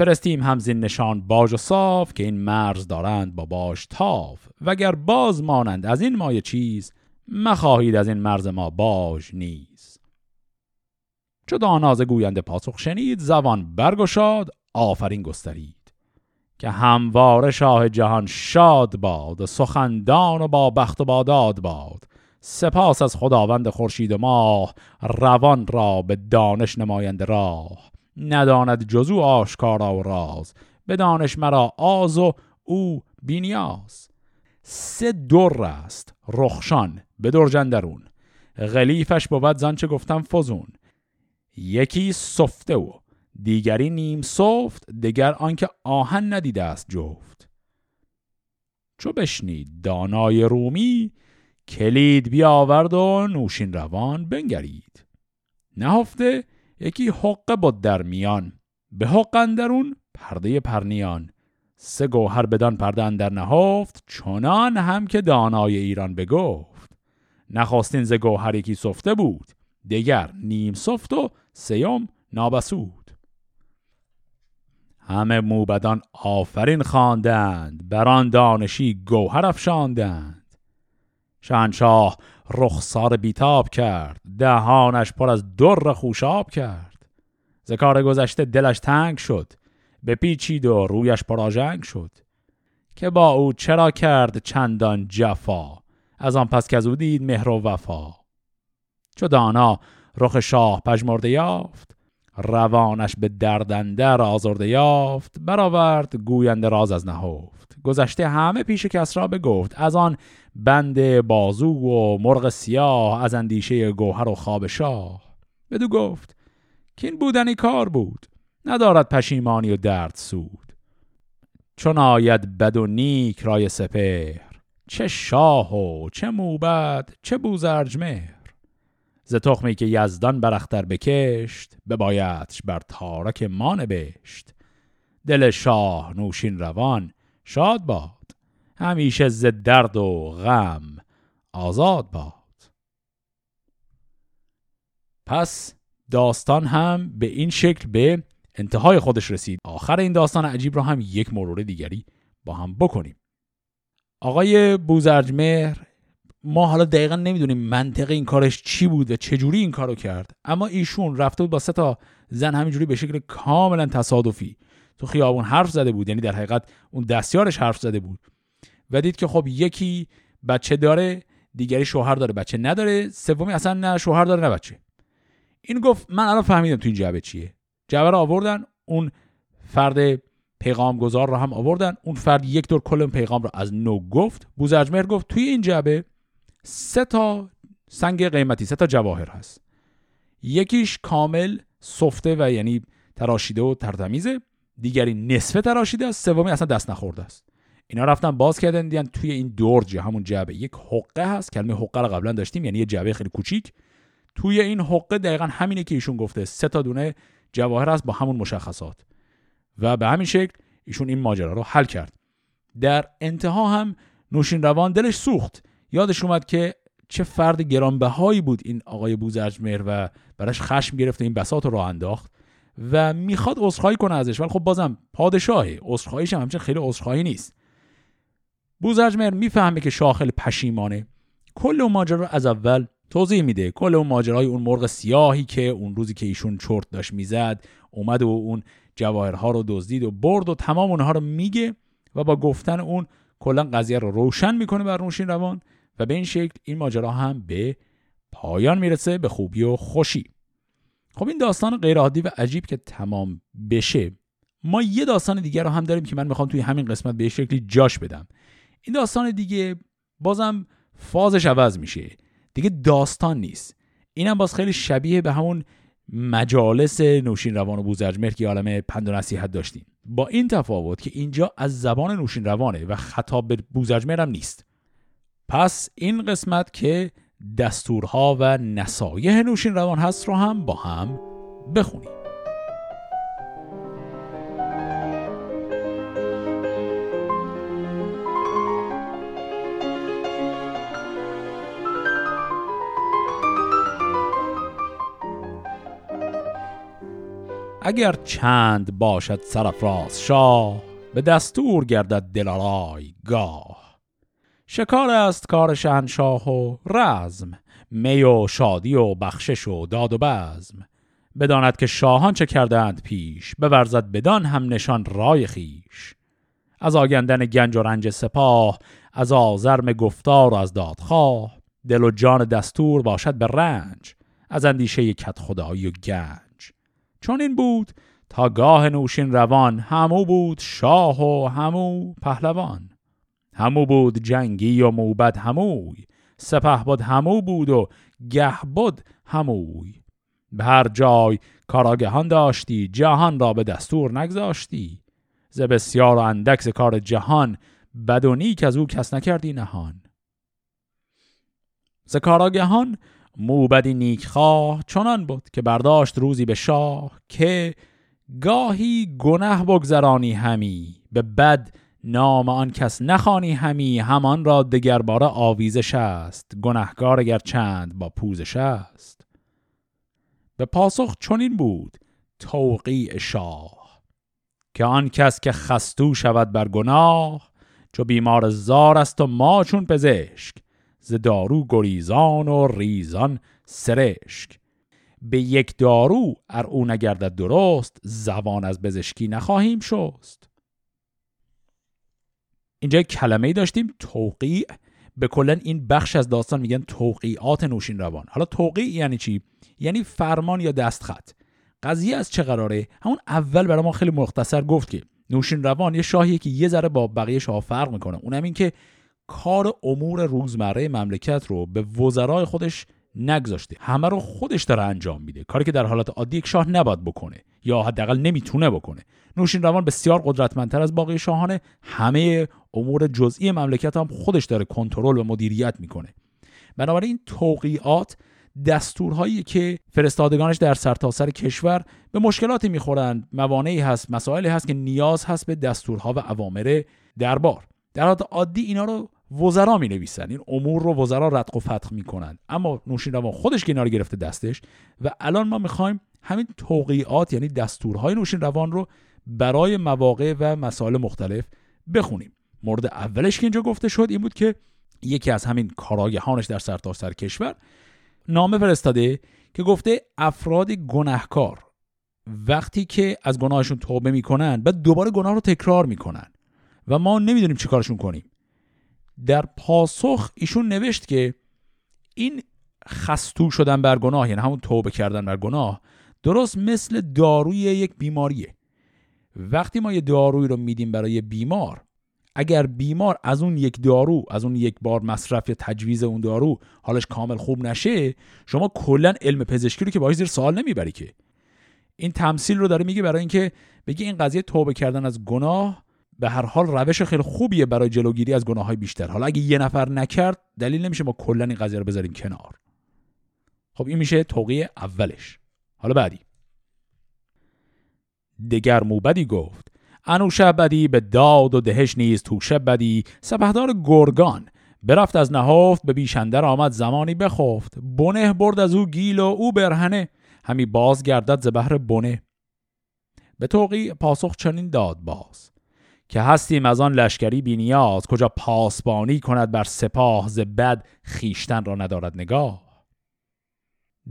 فرستیم هم زین نشان باژ و ساو که این مرز دارند با باژ تاو. وگر باز مانند از این مایه چیز مخواهید از این مرز ما باج نیز. چو دانازه گوینده پاسخ شنید زبان برگشاد آفرین گسترید. که همواره شاه جهان شاد باد و سخندان و با بخت و باداد باد. سپاس از خداوند خورشید ماه روان را به دانش نمایند راه. نداند جزو آشکارا و راز. به دانش مرا آز و او بینیاز. سه در است رخشان به درجندرون غلیفش بود زنچه گفتم فزون. یکی سفته و دیگری نیم سفت دگر آنکه آهن ندیده است جفت. چو بشنید دانای رومی کلید بیاورد و نوشین روان بنگرید. نهفته یکی حقه بود در میان به حق اندرون پرده پرنیان. سه گوهر بدان پرده اندر نهفت چنان هم که دانای ایران بگفت. نخواستین ز گوهر یکی سفته بود دگر نیم سفت و سیوم نابسود. همه موبدان آفرین خواندند بران دانشی گوهر افشاندند. شهنشاه رخسار بیتاب کرد. دهانش پر از در خوشاب کرد. ز کار گذشته دلش تنگ شد. به پیچید و رویش پراژنگ شد. که با او چرا کرد چندان جفا؟ از آن پس که از او دید مهر و وفا. چو دانا رخ شاه پژمرده یافت روانش به دردندر آزرده یافت برآورد گوینده راز از نهفت. گذشته همه پیش کسرا بگفت. از آن بند بازو و مرغ سیاه از اندیشه گوهر و خواب شاه. بدو گفت که این بودنی کار بود ندارد پشیمانی و درد سود. چون آید بد و نیک رای سپهر چه شاه و چه موبد چه بوزرجمهر ز تخمی که یزدان برختر بکشت ببایدش بر تارک ما نبشت. دل شاه نوشین روان شاد باد. همیشه ز درد و غم آزاد باد. پس داستان هم به این شکل به انتهای خودش رسید. آخر این داستان عجیب رو هم یک مرور دیگری با هم بکنیم. آقای بوزرجمهر ما حالا دقیقا نمی‌دونیم منطق این کارش چی بود و چجوری این کارو کرد اما ایشون رفته بود با سه تا زن همینجوری به شکل کاملا تصادفی تو خیابون حرف زده بود یعنی در حقیقت اون دستیارش حرف زده بود. و دید که خب یکی بچه داره دیگری شوهر داره بچه نداره سومی اصلا نه شوهر داره نه بچه. این گفت من الان فهمیدم تو این جعبه چیه. جعبه رو آوردن اون فرد پیغام گذار رو هم آوردن اون فرد یک دور کل پیغام رو از نو گفت. بوزرجمهر گفت توی این جعبه سه تا سنگ قیمتی سه تا جواهر هست. یکیش کامل سفته و یعنی تراشیده و ترتمیزه. دیگری نصفه تراشیده است سومی اصلا دست نخورده است. اینا رفتن باز کردن دیدن توی این درج همون جعبه. یک حقه هست کلمه حقه رو قبلا داشتیم یعنی یه جعبه خیلی کوچیک. توی این حقه دقیقا همینه که ایشون گفته سه تا دونه جواهر هست با همون مشخصات. و به همین شکل ایشون این ماجرا رو حل کرد. در انتها هم نوشین روان دلش سوخت. یادش اومد که چه فرد گرانبهایی بود این آقای بوزرجمهر و براش خشم گرفته این بساط رو راه انداخت. و می‌خواد عذرخواهی کنه ازش ولی خب بازم پادشاهه عذرخواهیش هم همچنین خیلی عذرخواهی نیست. بوزرجمهر می‌فهمه که شاخل پشیمانه. کل اون ماجرا رو از اول توضیح میده. کل اون ماجرای اون مرغ سیاهی که اون روزی که ایشون چرت داشت می‌زد اومد و اون جواهرها رو دزدید و برد و تمام اونها رو میگه و با گفتن اون کلا قضیه رو روشن می‌کنه بر نوشین روان و به این شکل این ماجرا هم به پایان می‌رسه. به خوبی و خوشی. خب این داستان غیرعادی و عجیب که تمام بشه ما یه داستان دیگر رو هم داریم که من می‌خوام توی همین قسمت به شکلی جاش بدم. این داستان دیگه بازم فازش عوض میشه. دیگه داستان نیست. اینم باز خیلی شبیه به همون مجالس نوشین روان و بوزرجمهر که عالم پند و نصیحت داشتیم. با این تفاوت که اینجا از زبان نوشین روانه و خطاب به بوزرجمهر هم نیست. پس این قسمت که دستورها و نصایح نوشین روان هست رو هم با هم بخونیم. اگر چند باشد سرفراز شاه به دستور گردد دلارای گاه شکار است کار شهنشاه و رزم. می و شادی و بخشش و داد و بزم. بداند که شاهان چه کردند پیش بورزد بدان هم نشان رای خیش از آگندن گنج و رنج سپاه از آزرم گفتار و از دادخواه دل و جان دستور باشد به رنج از اندیشه کت خدایی و گنج. چون این بود تا گاه نوشین روان همو بود شاه و همو پهلوان. همو بود جنگی و موبد هموی سپه بود همو بود و گه بود هموی. به هر جای کاراگهان داشتی جهان را به دستور نگذاشتی. ز بسیار و اندکس کار جهان بد و نیک از او کس نکردی نهان. ز کاراگهان موبدی نیکخواه چنان بود که برداشت روزی به شاه که گاهی گنه بگذرانی همی به بد نام آن کس نخانی همی همان را دگرباره آویزش است. گنهگار اگر چند با پوزش است. به پاسخ چنین بود توقیع شاه که آن کس که خستو شود بر گناه چو بیمار زار است و ما چون پزشک ز دارو گریزان و ریزان سرشک. به یک دارو ار او نگردد درست زبان از پزشکی نخواهیم شست. اینجا کلمه ای داشتیم توقیع. به کلا این بخش از داستان میگن توقیعات نوشین روان. حالا توقیع یعنی چی؟ یعنی فرمان یا دستخط. قضیه از چه قراره؟ همون اول برای ما خیلی مختصر گفت که نوشین روان یه شاهیه که یه ذره با بقیه شاه فرق می‌کنه. اونم این که کار امور روزمره مملکت رو به وزرای خودش نگذاشته. همه رو خودش داره انجام میده. کاری که در حالت عادی یک شاه نباید بکنه. یا حداقل نمی‌تونه بکنه. نوشین روان بسیار قدرتمندتر از باقی شاهانه. همه امور جزئی مملکت هم خودش داره کنترل و مدیریت می‌کنه. بنابراین توقیعات دستورهایی که فرستادگانش در سرتاسر سر کشور به مشکلاتی می‌خورند. موانعی هست مسائلی هست که نیاز هست به دستورها و اوامر دربار. در حالت عادی اینا رو وزرا می نویسن این امور رو وزرا ردق و فتح می‌کنن. اما نوشین روان خودش کنار گرفته دستش و الان ما می‌خوایم همین توقیعات یعنی دستورهای نوشین روان رو برای مواقع و مسائل مختلف بخونیم. مورد اولش که اینجا گفته شد این بود که یکی از همین کاراگهانش در سرتاسر سر کشور نامه فرستاده که گفته افراد گناهکار وقتی که از گناهشون توبه می‌کنن بعد دوباره گناه رو تکرار می‌کنن و ما نمی‌دونیم چی کارشون کنیم. در پاسخ ایشون نوشت که این خستو شدن بر گناه یعنی همون توبه کردن بر گناه درست مثل داروی یک بیماریه. وقتی ما یه داروی رو میدیم برای بیمار اگر بیمار از اون یک دارو از اون یک بار مصرف یا تجویز اون دارو حالش کامل خوب نشه شما کلا علم پزشکی رو که باید زیر سوال نمی‌بری که. این تمثیل رو داره میگه برای اینکه بگی این قضیه توبه کردن از گناه به هر حال روش خیلی خوبیه برای جلوگیری از گناه های بیشتر. حالا اگه یه نفر نکرد دلیل نمیشه ما کلا این قضیه رو بذاریم کنار. خب این میشه توقیه اولش. حالا بعدی. دگر موبدی گفت انوشه بدی به داد و دهش نیز توشه بدی. سپهدار گرگان برفت از نهافت به بیشندر آمد زمانی بخفت. بنه برد از او گیل و او برهنه. همی باز گردد بنه. به توقی پاسخ چنین داد باز. که هستیم از آن لشکری بینیاز کجا پاسبانی کند بر سپاه ز بد خیشتن را ندارد نگاه.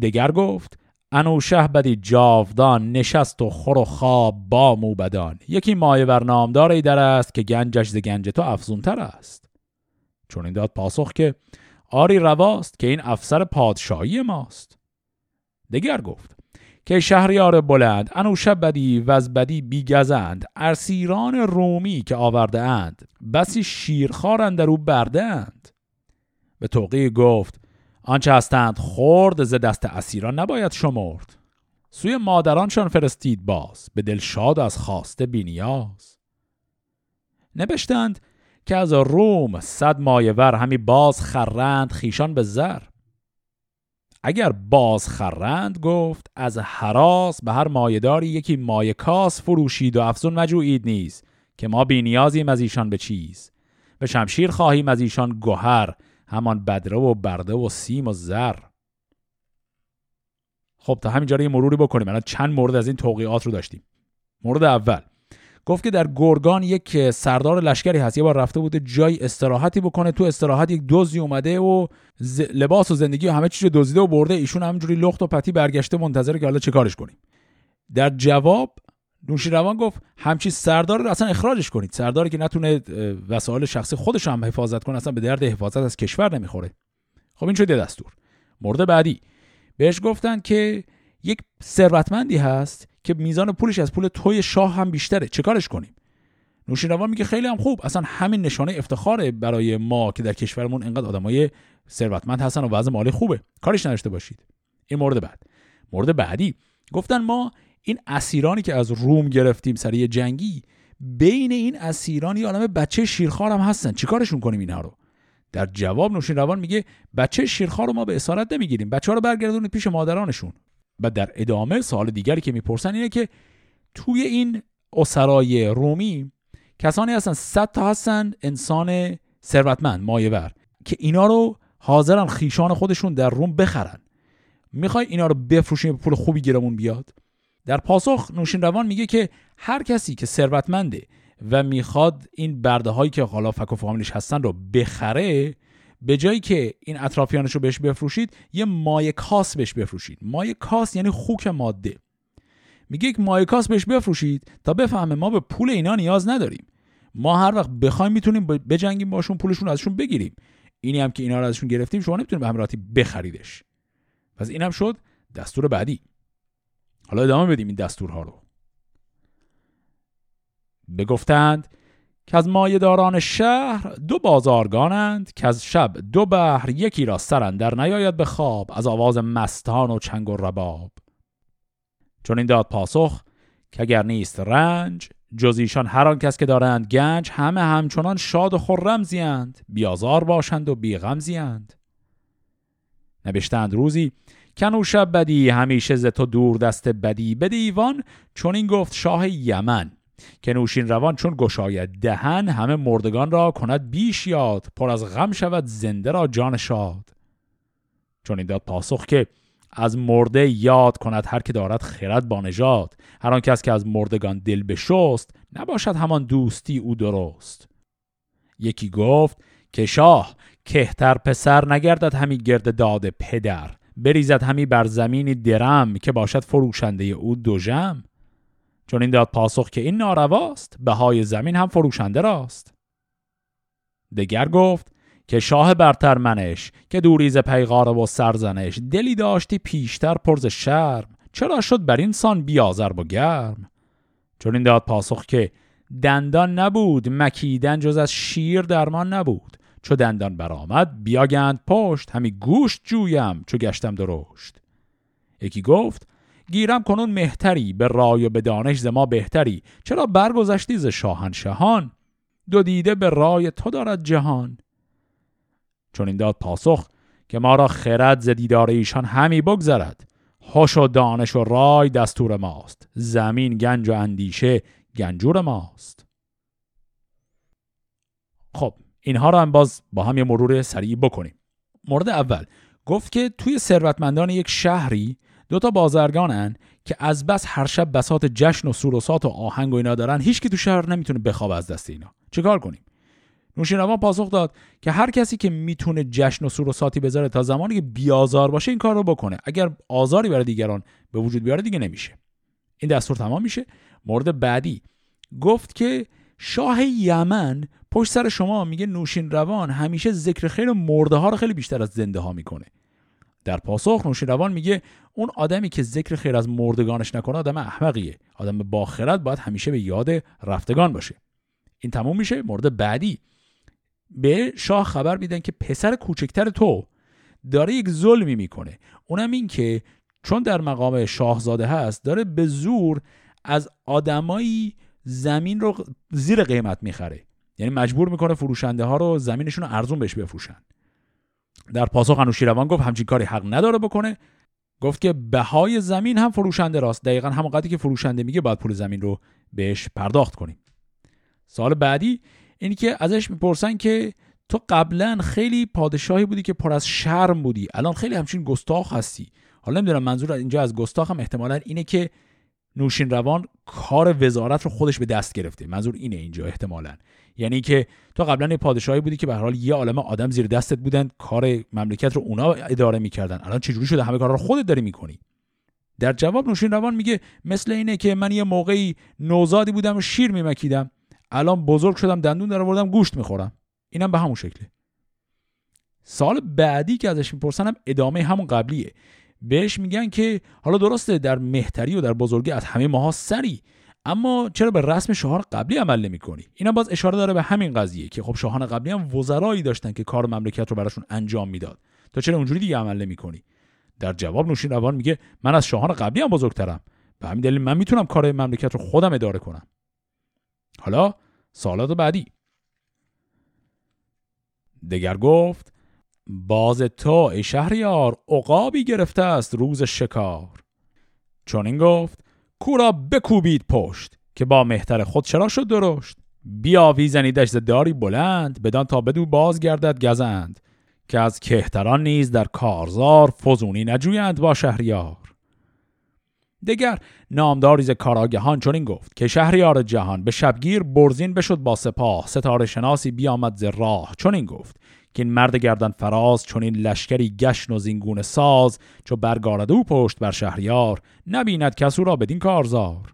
دگر گفت انوشه بدی جاودان نشست و خور و خواب با موبدان. یکی مایه ور نامدار در است که گنجش ز گنج تو افزونتر است. چون این داد پاسخ که آری رواست که این افسر پادشاهی ماست. دگر گفت که شهریار بلند انوشه بدی و از بدی بیگزند ارسیران رومی که آورده اند بسی شیرخارند در او برده اند به توقی گفت آنچه هستند خورد ز دست اسیران نباید شمرد. سوی مادرانشان فرستید باز به دل شاد از خواسته بینیاز نبشتند که از روم صد مایه ور همی باز خرند خیشان به زر. اگر باز خرند گفت از حراس به هر مایهداری یکی مایه کاس فروشید و افزون مجوعید نیز که ما بینیازیم از ایشان به چیز. به شمشیر خواهیم از ایشان گوهر همان بدره و برده و سیم و زر. خب تا همینجا یه مروری بکنیم. الان چند مورد از این توقیات رو داشتیم. مورد اول گفت که در گرگان یک سردار لشکری هست. یه بار رفته بوده جای استراحتی بکنه. تو استراحت یک دوزی اومده و لباس و زندگی و همه چیز دزدیده و برده. ایشون همجوری لخت و پتی برگشته منتظره که حالا چه کارش کنیم. در جواب نوشیروان گفت همچی سردار رو اصلا اخراجش کنید. سرداری که نتونه وسایل شخصی خودش هم حفاظت کنه اصلا به درد حفاظت از کشور نمی‌خوره. خب این شده دستور. مورد بعدی. بهش گفتن که یک ثروتمندی هست که میزان پولش از پول توی شاه هم بیشتره. چه کارش کنیم؟ نوشیروان میگه خیلی هم خوب. اصلا همین نشانه افتخاره برای ما که در کشورمون انقدر آدمای ثروتمند هستن و وضع مالی خوبه. کارش نداشته باشید. این مورد بعد. مورد بعدی. گفتن ما این اسیرانی که از روم گرفتیم سری جنگی بین این اسیران یه عالم بچه شیرخوار هم هستن. چیکارشون کنیم اینها رو؟ در جواب نوشین روان میگه بچه شیرخوار رو ما به اسارت نمی‌گیریم. بچه ها رو برگردونید پیش مادرانشون. و در ادامه سوال دیگری که می‌پرسن اینه که توی این اسرای رومی کسانی هستن صد تا هستن انسان ثروتمند مایور که اینا رو حاضرن خیشان خودشون در روم بخرن. می‌خوای اینا رو بفروشیم پول خوبی گیرمون بیاد؟ در پاسخ نوشین روان میگه که هر کسی که ثروتمنده و می‌خواد این برده هایی که حالا فک و فامیلش هستن رو بخره به جایی که این اطرافیانش رو بهش بفروشید یه مایه کاس بهش بفروشید. مایه کاس یعنی خوک ماده. میگه یک مایه کاس بهش بفروشید تا بفهمه ما به پول اینا نیاز نداریم. ما هر وقت بخوایم می‌تونیم بجنگیم باشون پولشون رو ازشون بگیریم. اینی هم که اینا رو ازشون گرفتیم شما نمی‌تونید به همراهی بخریدش. پس اینم شد دستور بعدی. حالا ادامه بدیم این دستورها رو. بگفتند که از مایهداران شهر دو بازارگانند که از شب دو بحر یکی را سرندر نیاید به خواب از آواز مستان و چنگ و رباب. چون این داد پاسخ که اگر نیست رنج جز ایشان هر آن کس که دارند گنج همه همچنان شاد و خرم زیند بیازار باشند و بیغم زیند نبشتند روزی کنو شب بدی همیشه ز تو دور دست بدی. به دیوان چون این گفت شاه یمن. که نوشین روان چون گشاید دهن همه مردگان را کند بیش یاد پر از غم شود زنده را جان شاد. چون این داد پاسخ که از مرده یاد کند هر که دارد خرد با نژاد. هر آن کس که از مردگان دل بشست نباشد همان دوستی او درست. یکی گفت که شاه کهتر پسر نگردد همی گرد داد پدر. بریزد همی بر زمینی درم که باشد فروشنده او دوژم چون این داد پاسخ که این نارواست های زمین هم فروشنده راست. دگر گفت که شاه برتر منش که دوریز پیغار و سرزنش دلی داشتی پیشتر پرز شرم. چرا شد بر این سان بیازر و گرم؟ چون این داد پاسخ که دندان نبود مکیدن جز از شیر درمان نبود. چو دندان برآمد بیاگند پشت همی گوشت جویم چو گشتم درشت. یکی گفت گیرم کنون مهتری به رای و به دانش ز ما بهتری. چرا برگذشتی ز شاهنشهان؟ دو دیده به رای تو دارد جهان. چون این داد پاسخ که ما را خرد ز دیدار ایشان همی بگذرد. هوش و دانش و رای دستور ماست. زمین گنج و اندیشه گنجور ماست. خب اینها را هم باز با هم یه مرور سریع بکنیم. مورد اول گفت که توی ثروتمندان یک شهری دو تا بازرگانن که از بس هر شب بسات جشن و سوروسات و آهنگ و اینا دارن هیچ که تو شهر نمی‌تونه بخوابه از دست اینا. چیکار کنیم؟ نوشیروان پاسخ داد که هر کسی که می‌تونه جشن و سوروساتی بذاره تا زمانی که بیازار باشه این کار رو بکنه. اگر آزاری برای دیگران به وجود بیاره دیگه نمیشه. این دستور تمام میشه. مورد بعدی. گفت که شاه یمن پشت سر شما میگه نوشین روان همیشه ذکر خیر مرده ها رو خیلی بیشتر از زنده ها می‌کنه. در پاسخ نوشین روان میگه اون آدمی که ذکر خیر از مردگانش نکنه آدم احمقیه. آدم با خرد باید همیشه به یاد رفتگان باشه. این تموم میشه. مورد بعدی. به شاه خبر میدن که پسر کوچکتر تو داره یک ظلمی می‌کنه. اونم این که چون در مقام شاهزاده هست داره به زور از آدمایی زمین رو زیر قیمت می‌خره. یعنی مجبور می‌کنه فروشنده ها رو زمینشون رو ارزون بهش بفروشن. در پاسخ انوشیروان گفت همچین کاری حق نداره بکنه. گفت که بهای زمین هم فروشنده راست. دقیقا همون قدری که فروشنده میگه باید پول زمین رو بهش پرداخت کنیم. سال بعدی اینی که ازش می‌پرسن که تو قبلا خیلی پادشاهی بودی که پر از شرم بودی. الان خیلی همچین گستاخ هستی. حالا نمی‌دونم منظور اینجا از گستاخ هم احتمالا اینه که نوشین روان کار وزارت رو خودش به دست گرفته. منظور اینه اینجا احتمالا. یعنی که تو قبلا پادشاهی بودی که به حال یه عالم آدم زیر دستت بودن کار مملکت رو اونا اداره می‌کردن. الان چجوری شده؟ همه کارا رو خودت داری می‌کنی. در جواب نوشین روان میگه مثل اینه که من یه موقعی نوزادی بودم و شیر میمکیدم. الان بزرگ شدم دندون در آوردم گوشت می‌خورم. اینم به همون شکله. سال بعدی که ازش میپرسنم ادامه همون قبلیه. بهش میگن که حالا درسته در مهتری و در بزرگی از همه ماها سری اما چرا به رسم شاهان قبلی عمل نمی کنی اینا باز اشاره داره به همین قضیه که خب شاهان قبلی هم وزرایی داشتن که کار مملکت رو براشون انجام می‌داد. تو چرا اونجوری دیگه عمل نمی کنی در جواب نوشین روان میگه من از شاهان قبلی هم بزرگترم. به همین دلیل من می‌تونم کار مملکت رو خودم اداره کنم. حالا سالات بعدی. دگر گفت باز تو ای شهریار عقابی گرفته است روز شکار. چون این گفت کورا بکوبید پشت که با مهتر خود چرا شد درشت؟ بیا ویزنیدش داری بلند بدان تا بدو باز گردد گزند که از کهتران نیز در کارزار فزونی نجویند با شهریار. دگر نامداری ز کاراگهان چون این گفت که شهریار جهان به شبگیر برزین بشد با سپاه ستاره شناسی بیامد ز راه. چون این گفت که این مرد گردن فراز چون این لشکری گشن و زینگون ساز چو برگارد او پشت بر شهریار نبیند کسو را بدین کارزار.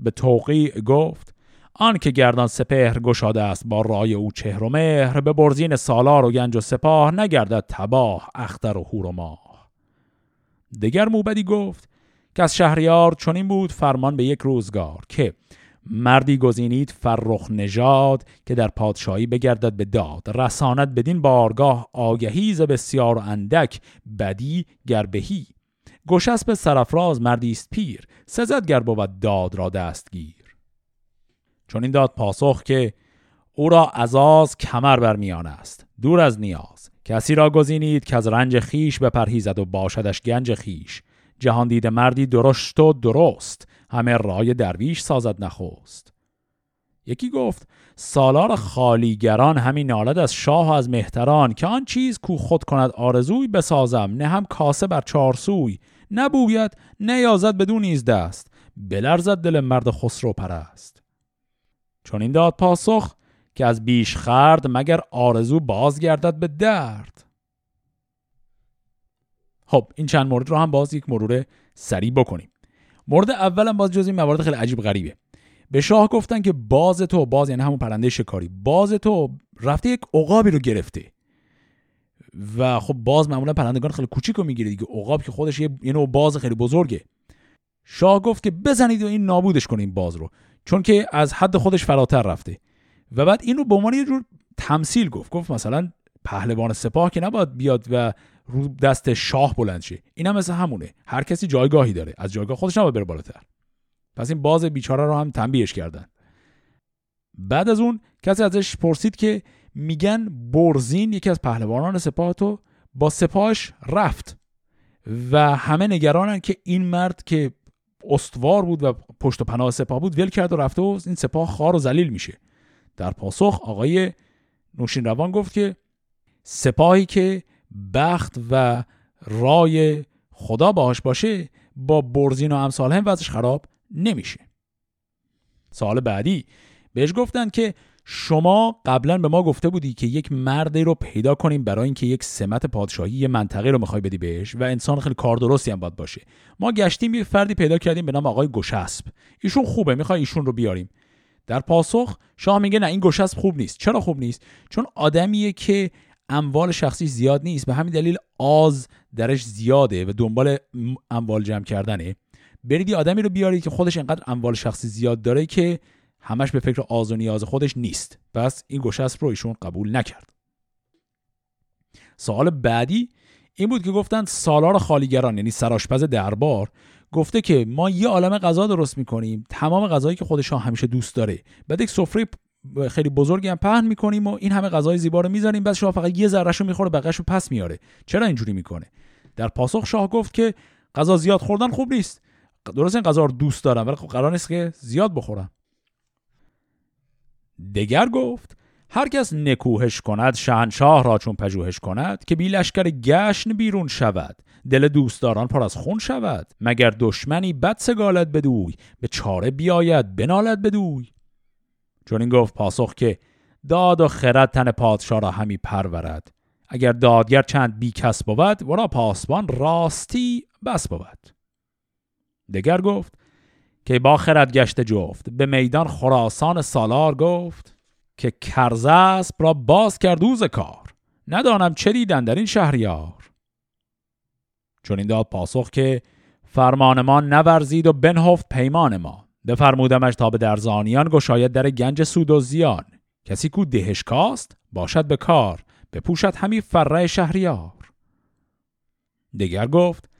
به توقی گفت آن که گردان سپهر گشاده است با رای او چهر و مهر به برزین سالار و گنج و سپاه نگردد تباه اختر و هور و ماه. دگر موبدی گفت که از شهریار چنین بود فرمان به یک روزگار که مردی گزینید فرخ نژاد که در پادشاهی بگردد به داد رساند بدین بارگاه آگهی ز بسیار اندک بدی گربهی به سرفراز مردی است پیر سزد گر بود داد را دستگیر. چون این داد پاسخ که او را عزاز کمر بر میان است دور از نیاز. کسی را گزینید که از رنج خیش بپرهیزد و باشدش گنج خیش جهان دیده مردی درشت و درست همه رای درویش سازد نخوست یکی گفت سالار خالیگران همین نالد از شاه و از مهتران که آن چیز کو خود کند آرزوی بسازم نه هم کاسه بر چارسوی نبوید نیازد بدون نیز دست. بلرزد دل مرد خسرو پرست. چون این داد پاسخ که از بیش خرد مگر آرزو بازگردد به درد. خب این چند مورد رو هم باز یک مرور سریع بکنیم. مورد اولم باز جز این موارد خیلی عجیب غریبه. به شاه گفتن که باز تو باز یعنی همون پرنده شکاری. باز تو رفته یک عقابی رو گرفته. و خب باز معمولا پرندگان خیلی کوچیک رو می‌گیره دیگه. عقاب که خودش یه نوع باز خیلی بزرگه. شاه گفت که بزنید و این نابودش کنیم باز رو. چون که از حد خودش فراتر رفته. و بعد این رو به عنوان یه جور تمثیل گفت. گفت مثلا پهلوان سپاه که نباید بیاد و رو دست شاه بلند شه. این هم مثل همونه. هر کسی جایگاهی داره. از جایگاه خودش نباید بره بالاتر. پس این باز بیچاره رو هم تنبیهش کردن. بعد از اون کسی ازش پرسید که میگن برزین یکی از پهلوانان سپاه تو با سپاهش رفت و همه نگرانن که این مرد که استوار بود و پشت و پناه سپاه بود ول کرد و رفته و این سپاه خار و ذلیل میشه. در پاسخ آقای نوشین روان گفت که سپاهی که بخت و رای خدا باهاش باشه با برزین و امثال هم وضعش خراب نمیشه. سال بعدی بهش گفتن که شما قبلا به ما گفته بودی که یک مردی رو پیدا کنیم برای اینکه یک سمت پادشاهی یه منطقه رو می‌خوای بدی بهش و انسان خیلی کار درستی هم باید باشه. ما گشتیم یه فردی پیدا کردیم به نام آقای گشسب. ایشون خوبه می‌خوای ایشون رو بیاریم. در پاسخ شاه میگه نه این گشسب خوب نیست. چرا خوب نیست؟ چون آدمیه که اموال شخصی زیاد نیست. به همین دلیل آز درش زیاده و دنبال اموال جمع کردنه. برید یه آدمی رو بیارید که خودش انقدر اموال شخصی زیاد داره که همش به فکر آز و نیاز خودش نیست. پس این گشسب رو ایشون قبول نکرد. سوال بعدی این بود که گفتن سالار خالیگران یعنی سراشپز دربار گفته که ما یه عالم غذا درست می‌کنیم. تمام غذایی که خودشان همیشه دوست داره. بعد یک سفره خیلی بزرگی هم پهن می‌کنیم و این همه غذای زیبا رو می‌ذاریم. بعد شاه فقط یه ذرهشو می‌خوره بقیه‌شو پس میاره. چرا اینجوری می‌کنه؟ در پاسخ شاه گفت که غذا زیاد خوردن خوب نیست. درست این غذا رو دوست دارم ولی خب قرار نیست که زیاد بخورم. دگر گفت هر کس نکوهش کند شهنشاه را چون پژوهش کند که بی لشکر گشن بیرون شود. دل دوستداران پر از خون شود. مگر دشمنی بد سگالت بدوی؟ به چاره بیاید بنالد بدوی. چون این گفت پاسخ که داد و خرد تن پادشاه را همی پرورد. اگر دادگر چند بی کس بود ورا پاسبان راستی بس بود. دگر گفت که با خرد گشته جفت. به میدان خراسان سالار گفت که کرزسب را باز کرد دوز کار. ندانم چه دیدن در این شهریار. چون این داد پاسخ که فرمان ما نورزید و بنهفت پیمان ما. بفرمودمش تا به درزانیان گشاید در گنج سود و زیان. کسی کو دهش کاست باشد به کار بپوشد همی فره شهریار. دیگر گفت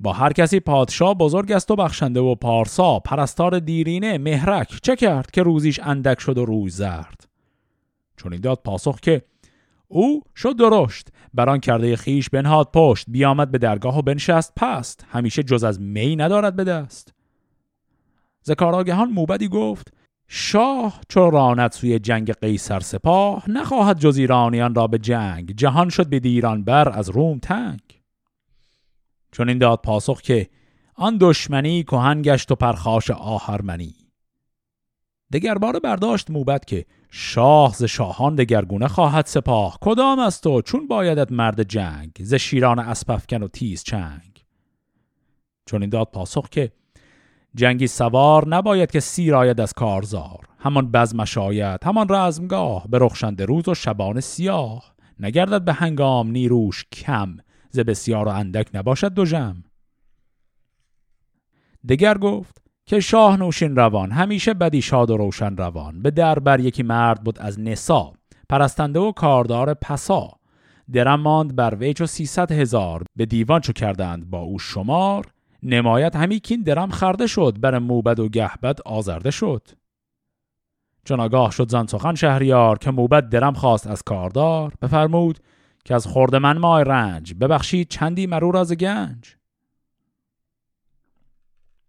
با هر کسی پادشاه بزرگ است و بخشنده و پارسا پرستار دیرینه مهرک چه کرد که روزیش اندک شد و روی زرد؟ چون این داد پاسخ که او شد درشت بران کرده خیش بنهاد پشت بیامد به درگاه و بنشست پست. همیشه جز از می ندارد به دست. زکاراگهان موبدی گفت شاه چو راند سوی جنگ قیصر سپاه نخواهد جز ایرانیان را به جنگ. جهان شد به دیران بر از روم تنگ. چون این داد پاسخ که آن دشمنی کهن گشت و پرخاش آهرمنی. دگر بار برداشت موبت که شاه ز شاهان دگرگونه خواهد سپاه. کدام است و چون بایدت مرد جنگ؟ ز شیران اسپفکن و تیز چنگ. چون این داد پاسخ که جنگی سوار نباید که سیر آید از کارزار. همان بزمش آید همان رزمگاه به رخشنده روز و شبان سیاه. نگردد به هنگام نیروش کم ز بسیار و اندک نباشد دو جم. دگر گفت که شاه نوشین روان همیشه بدی شاد و روشن روان. به در بر یکی مرد بود از نسا پرستنده و کاردار پسا. درم ماند بر ویچ و سیصد هزار به دیوان چو کردند با او شمار. نمایت همی کین درم خرده شد بر موبد و گهبد آزرده شد. چون آگاه شد زن سخن شهریار که موبد درم خواست از کاردار بفرمود که از خورد من مای رنج ببخشید چندی مرور از گنج.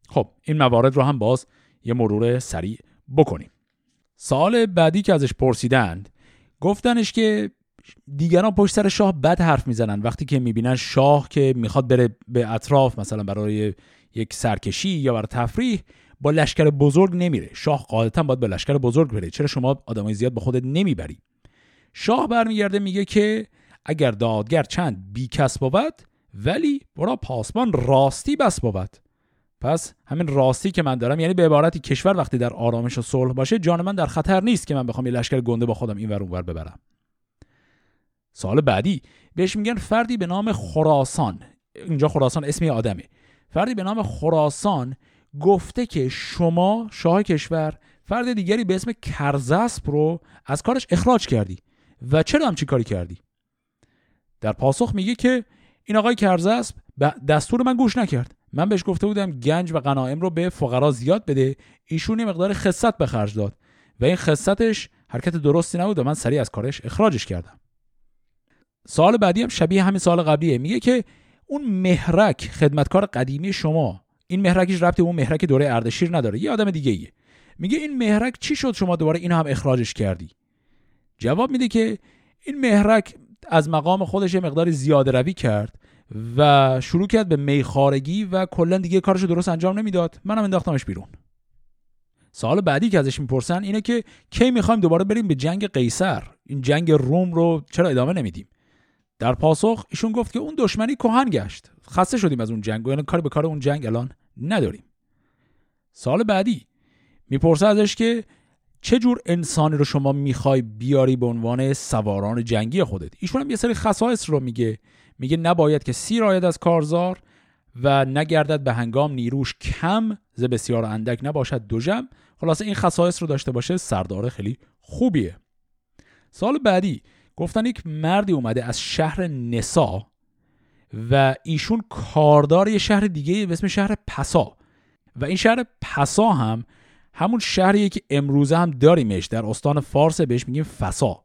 خب این موارد رو هم باز یه مرور سریع بکنیم. سال بعدی که ازش پرسیدند گفتنش که دیگران پشت سر شاه بد حرف می‌زنن. وقتی که می‌بینن شاه که می‌خواد بره به اطراف مثلا برای یک سرکشی یا برای تفریح با لشکر بزرگ نمیره. شاه قاعدتا باید با لشکر بزرگ بره. چرا شما آدمای زیاد به خودت نمی‌بری؟ شاه برمیگرده میگه که اگر دادگر چند بی کس بود ولی برا پاسبان راستی بس بود. پس همین راستی که من دارم یعنی به عبارتی کشور وقتی در آرامش و صلح باشه جان من در خطر نیست که من بخوام یه لشکر گنده با خودم این ور اونور ببرم. سال بعدی بهش میگن فردی به نام خراسان. اینجا خراسان اسمی آدمه. فردی به نام خراسان گفته که شما شاه کشور فرد دیگری به اسم کرزسب رو از کارش اخراج کردی. و چرا هم چی کاری کردی؟ در پاسخ میگه که این آقای کرزسب به دستور من گوش نکرد. من بهش گفته بودم گنج و غنایم رو به فقرا زیاد بده. ایشون مقدار خصت به خرج داد. و این خصتش حرکت درستی نبود و من سریع از کارش اخراجش کردم. سال بعدی هم شبیه همین سال قبلیه. میگه که اون مهرک خدمتکار قدیمی شما این مهرکش ربطی اون مهرک دوره اردشیر نداره یه آدم دیگه ایه. میگه این مهرک چی شد شما دوباره این هم اخراجش کردی؟ جواب میده که این مهرک از مقام خودش مقدار زیاده روی کرد و شروع کرد به میخارگی و کلا دیگه کارشو درست انجام نمی‌داد. منم انداختمش بیرون. سال بعدی که ازش می‌پرسن اینه که کی می‌خوایم دوباره بریم به جنگ قیصر؟ این جنگ روم رو چرا ادامه نمیدیم؟ در پاسخ ایشون گفت که اون دشمنی کهن گشت. خسته شدیم از اون جنگ و یعنی کاری به کار اون جنگ الان نداریم. سال بعدی می‌پرسه ازش که چه جور انسانی رو شما می‌خوای بیاری به عنوان سواران جنگی خودت؟ ایشون هم یه سری خصایص رو میگه. میگه نباید که سیر آید از کارزار و نگردد به هنگام نیروش کم ز بسیار اندک نباشد دو جم خلاصه این خصایص رو داشته باشه سردار خیلی خوبیه. سال بعدی گفتن یک مردی اومده از شهر نسا و ایشون کاردار یه شهر دیگه به اسم شهر پسا. و این شهر پسا هم همون شهریه که امروزه هم داریمش در استان فارس بهش میگیم فسا.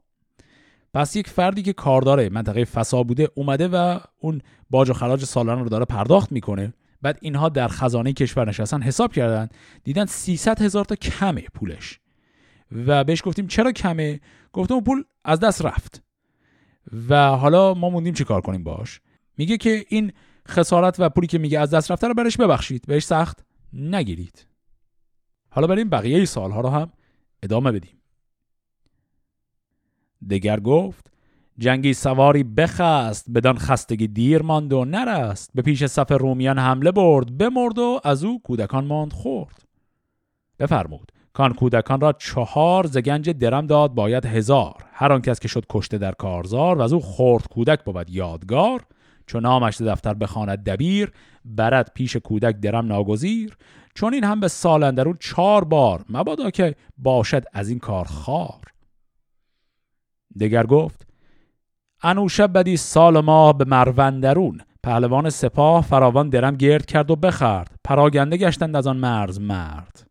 پس یک فردی که کاردار منطقه فسا بوده اومده و اون باج و خراج سالانه رو داره پرداخت می‌کنه. بعد اینها در خزانه کشور نشستن حساب کردن دیدن 300 هزار تا کمه پولش. و بهش گفتیم چرا کمه؟ گفتم پول از دست رفت. و حالا ما موندیم چی کار کنیم باش. میگه که این خسارت و پولی که میگه از دست رفته رو برش ببخشید. بهش سخت نگیرید. حالا بریم بقیه سالها رو هم ادامه بدیم. دگر گفت جنگی سواری بخست بدان خستگی دیر ماند و نرست. به پیش صف رومیان حمله برد بمرد و از او کودکان ماند خورد. بفرمود. کان کودکان را چهار زگنج درم داد باید هزار. هر آن کس که شد کشته در کارزار و از او خورد کودک بود یادگار چون نامش دفتر بخواند دبیر برد پیش کودک درم ناگزیر. چون این هم به سال اندرون چهار بار مبادا که باشد از این کار خار. دگر گفت انوشه بدی سال ماه به مروندرون پهلوان سپاه فراوان درم گرد کرد و بخرد. پراگنده گشتند از آن مرز مرد.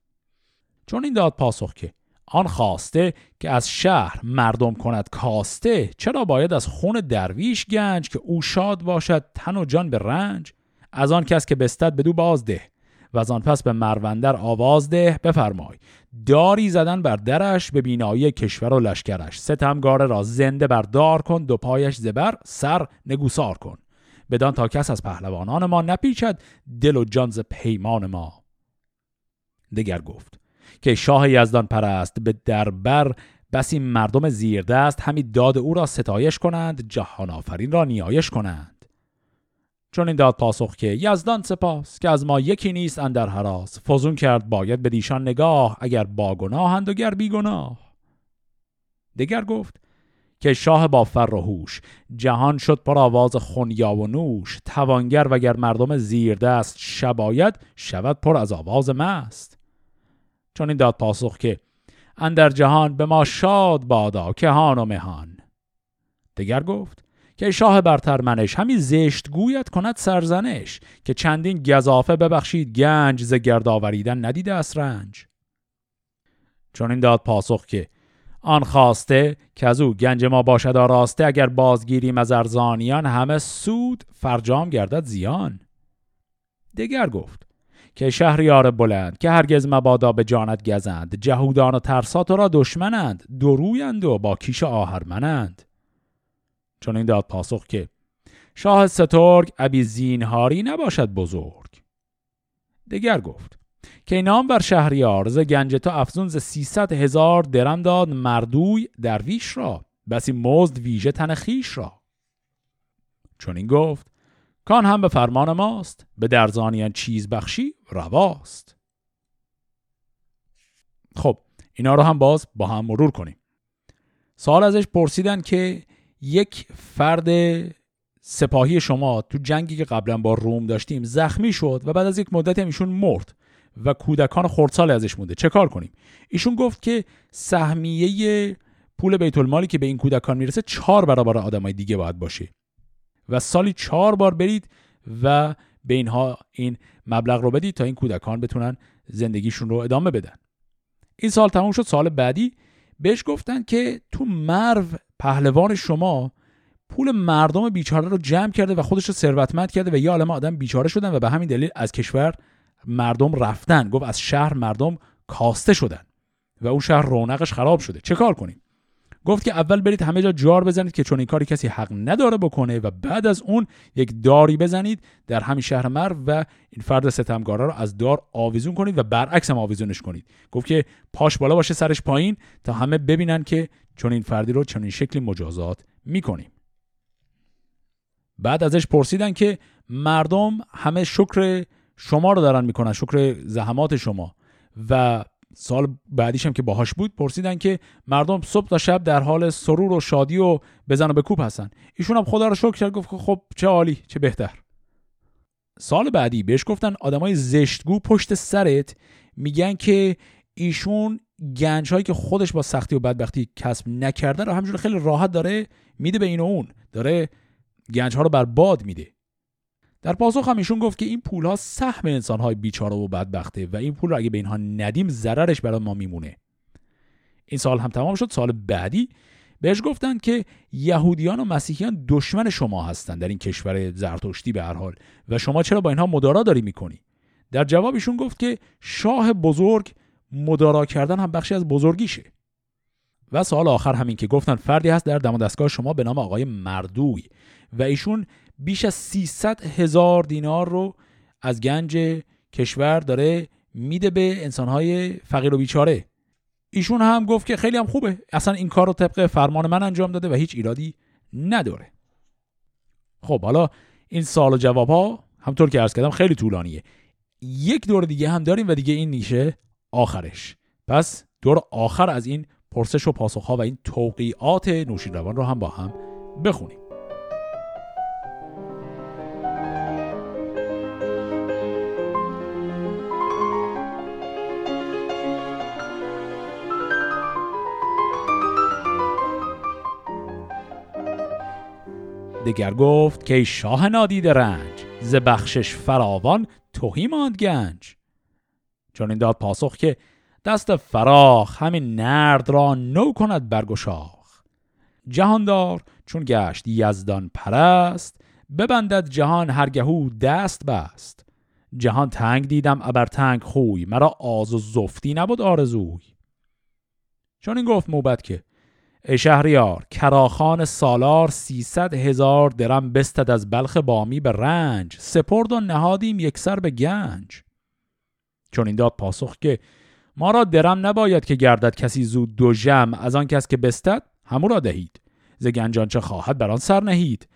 چون این داد پاسخ که آن خواسته که از شهر مردم کند کاسته چرا باید از خون درویش گنج که او شاد باشد تن و جان به رنج؟ از آن کس که بستد بدو بازده و از آن پس به مروندر آواز ده بفرمای داری زدن بر درش به بینایی کشور و لشکرش. ستمگاره را زنده بر دار کن دو پایش زبر سر نگوسار کن. بدان تا کس از پهلوانان ما نپیچد دل و جانز پیمان ما. دگر گفت که شاه یزدان پرست به دربر بسی مردم زیردست همی داد او را ستایش کنند جهان آفرین را نیایش کنند. چون این داد پاسخ که یزدان سپاس که از ما یکی نیست اندر حراس فزون کرد باید به دیشان نگاه اگر با گناهند و گر بی گناه. دگر گفت که شاه با فر و هوش جهان شد پر آواز خونیا و نوش توانگر وگر مردم زیردست شباید شود پر از آواز مست. چون این داد پاسخ که اندر جهان به ما شاد بادا کهان و مهان. دگر گفت که شاه برتر منش همین زشت گویت کند سرزنش که چندین گذافه ببخشید گنج ز گرد آوریدن ندیده از رنج. چون این داد پاسخ که آن خواسته که از او گنج ما باشد آراسته اگر بازگیریم از ارزانیان همه سود فرجام گردد زیان. دگر گفت که شهریار بلند که هرگز مبادا به جانت گزند. جهودان و ترسات را دشمنند درویند و با کیش آهرمنند. چون این داد پاسخ که شاه سترگ ابی زینهاری نباشد بزرگ. دگر گفت که نام بر شهریار ز گنج تو افزون ز سیصد هزار درم داد مردوی درویش را بسی مزد ویژه تن خیش را. چون این گفت کان هم به فرمان ماست به درزانیان چیز بخشی رواست. خب اینا رو هم باز با هم مرور کنیم. سال ازش پرسیدن که یک فرد سپاهی شما تو جنگی که قبلا با روم داشتیم زخمی شد و بعد از یک مدت هم ایشون مرد و کودکان خردسال ازش مونده. چه کار کنیم؟ ایشون گفت که سهمیه پول بیت المالی که به این کودکان می‌رسه چهار برابر آدمای دیگه باید باشه. و سالی چهار بار برید و به اینها این مبلغ رو بدید تا این کودکان بتونن زندگیشون رو ادامه بدن. این سال تموم شد سال بعدی. بهش گفتن که تو مرو پهلوان شما پول مردم بیچاره رو جمع کرده و خودش رو ثروتمند کرده و یه عالم آدم بیچاره شدن و به همین دلیل از کشور مردم رفتن. گفت از شهر مردم کاسته شدن و اون شهر رونقش خراب شده. چه کار کنیم؟ گفت که اول برید همه جا جار بزنید که چون این کاری کسی حق نداره بکنه و بعد از اون یک داری بزنید در همین شهر مرو و این فرد ستمگاره رو از دار آویزون کنید و برعکس هم آویزونش کنید. گفت که پاش بالا باشه سرش پایین تا همه ببینن که چون این فردی رو چون این شکلی مجازات می‌کنیم. بعد ازش پرسیدن که مردم همه شکر شما رو دارن می‌کنن شکر زحمات شما و سال بعدیش هم که باهاش بود پرسیدن که مردم صبح تا شب در حال سرور و شادی و بزن و بکوب هستن. ایشون هم خدا رو شکر کرد گفت خب چه عالی چه بهتر. سال بعدی بهش گفتن آدمای زشتگو پشت سرت میگن که ایشون گنج هایی که خودش با سختی و بدبختی کسب نکرده رو همجور خیلی راحت داره میده به این و اون. داره گنج ها رو بر باد میده. در پاسخ هم ایشون گفت که این پول ها سهم انسان های بیچاره و بدبخته و این پول رو اگه به اینها ندیم ضررش برای ما میمونه. این سال هم تمام شد. سال بعدی بهش گفتن که یهودیان و مسیحیان دشمن شما هستند در این کشور زرتشتی به هر حال و شما چرا با اینها مدارا داری می‌کنی؟ در جواب ایشون گفت که شاه بزرگ مدارا کردن هم بخشی از بزرگیشه. و سال آخر همین که گفتن فردی هست در دم دستگاه شما به نام آقای مردوی. و ایشون بیش از 300 هزار دینار رو از گنج کشور داره میده به انسانهای فقیر و بیچاره. ایشون هم گفت که خیلی هم خوبه. اصلا این کار رو طبق فرمان من انجام داده و هیچ ایرادی نداره. خب حالا این سال و جواب ها همطور که ارز کردم خیلی طولانیه. یک دور دیگه هم داریم و دیگه این نیشه آخرش. پس دور آخر از این پرسش و پاسخ ها و این توقیعات نوشین روان رو هم با هم بخونیم. دگر گفت که شاه نادید رنج ز بخشش فراوان توهی ماند گنج. چون این داد پاسخ که دست فراخ همین نرد را نو کند برگشاخ جهاندار چون گشت یزدان پرست ببندد جهان هرگهو دست بست. جهان تنگ دیدم ابر تنگ خوی مرا آز و زفتی نبود آرزوی. چون این گفت موبت که شهریار کراخان سالار سیصد هزار درم بستد از بلخ بامی به رنج سپرد و نهادیم یکسر به گنج. چون این داد پاسخ که ما را درم نباید که گردد کسی زود دو جمع از آن کس که بستد همو را دهید. ز گنجان چه خواهد بر سر نهید؟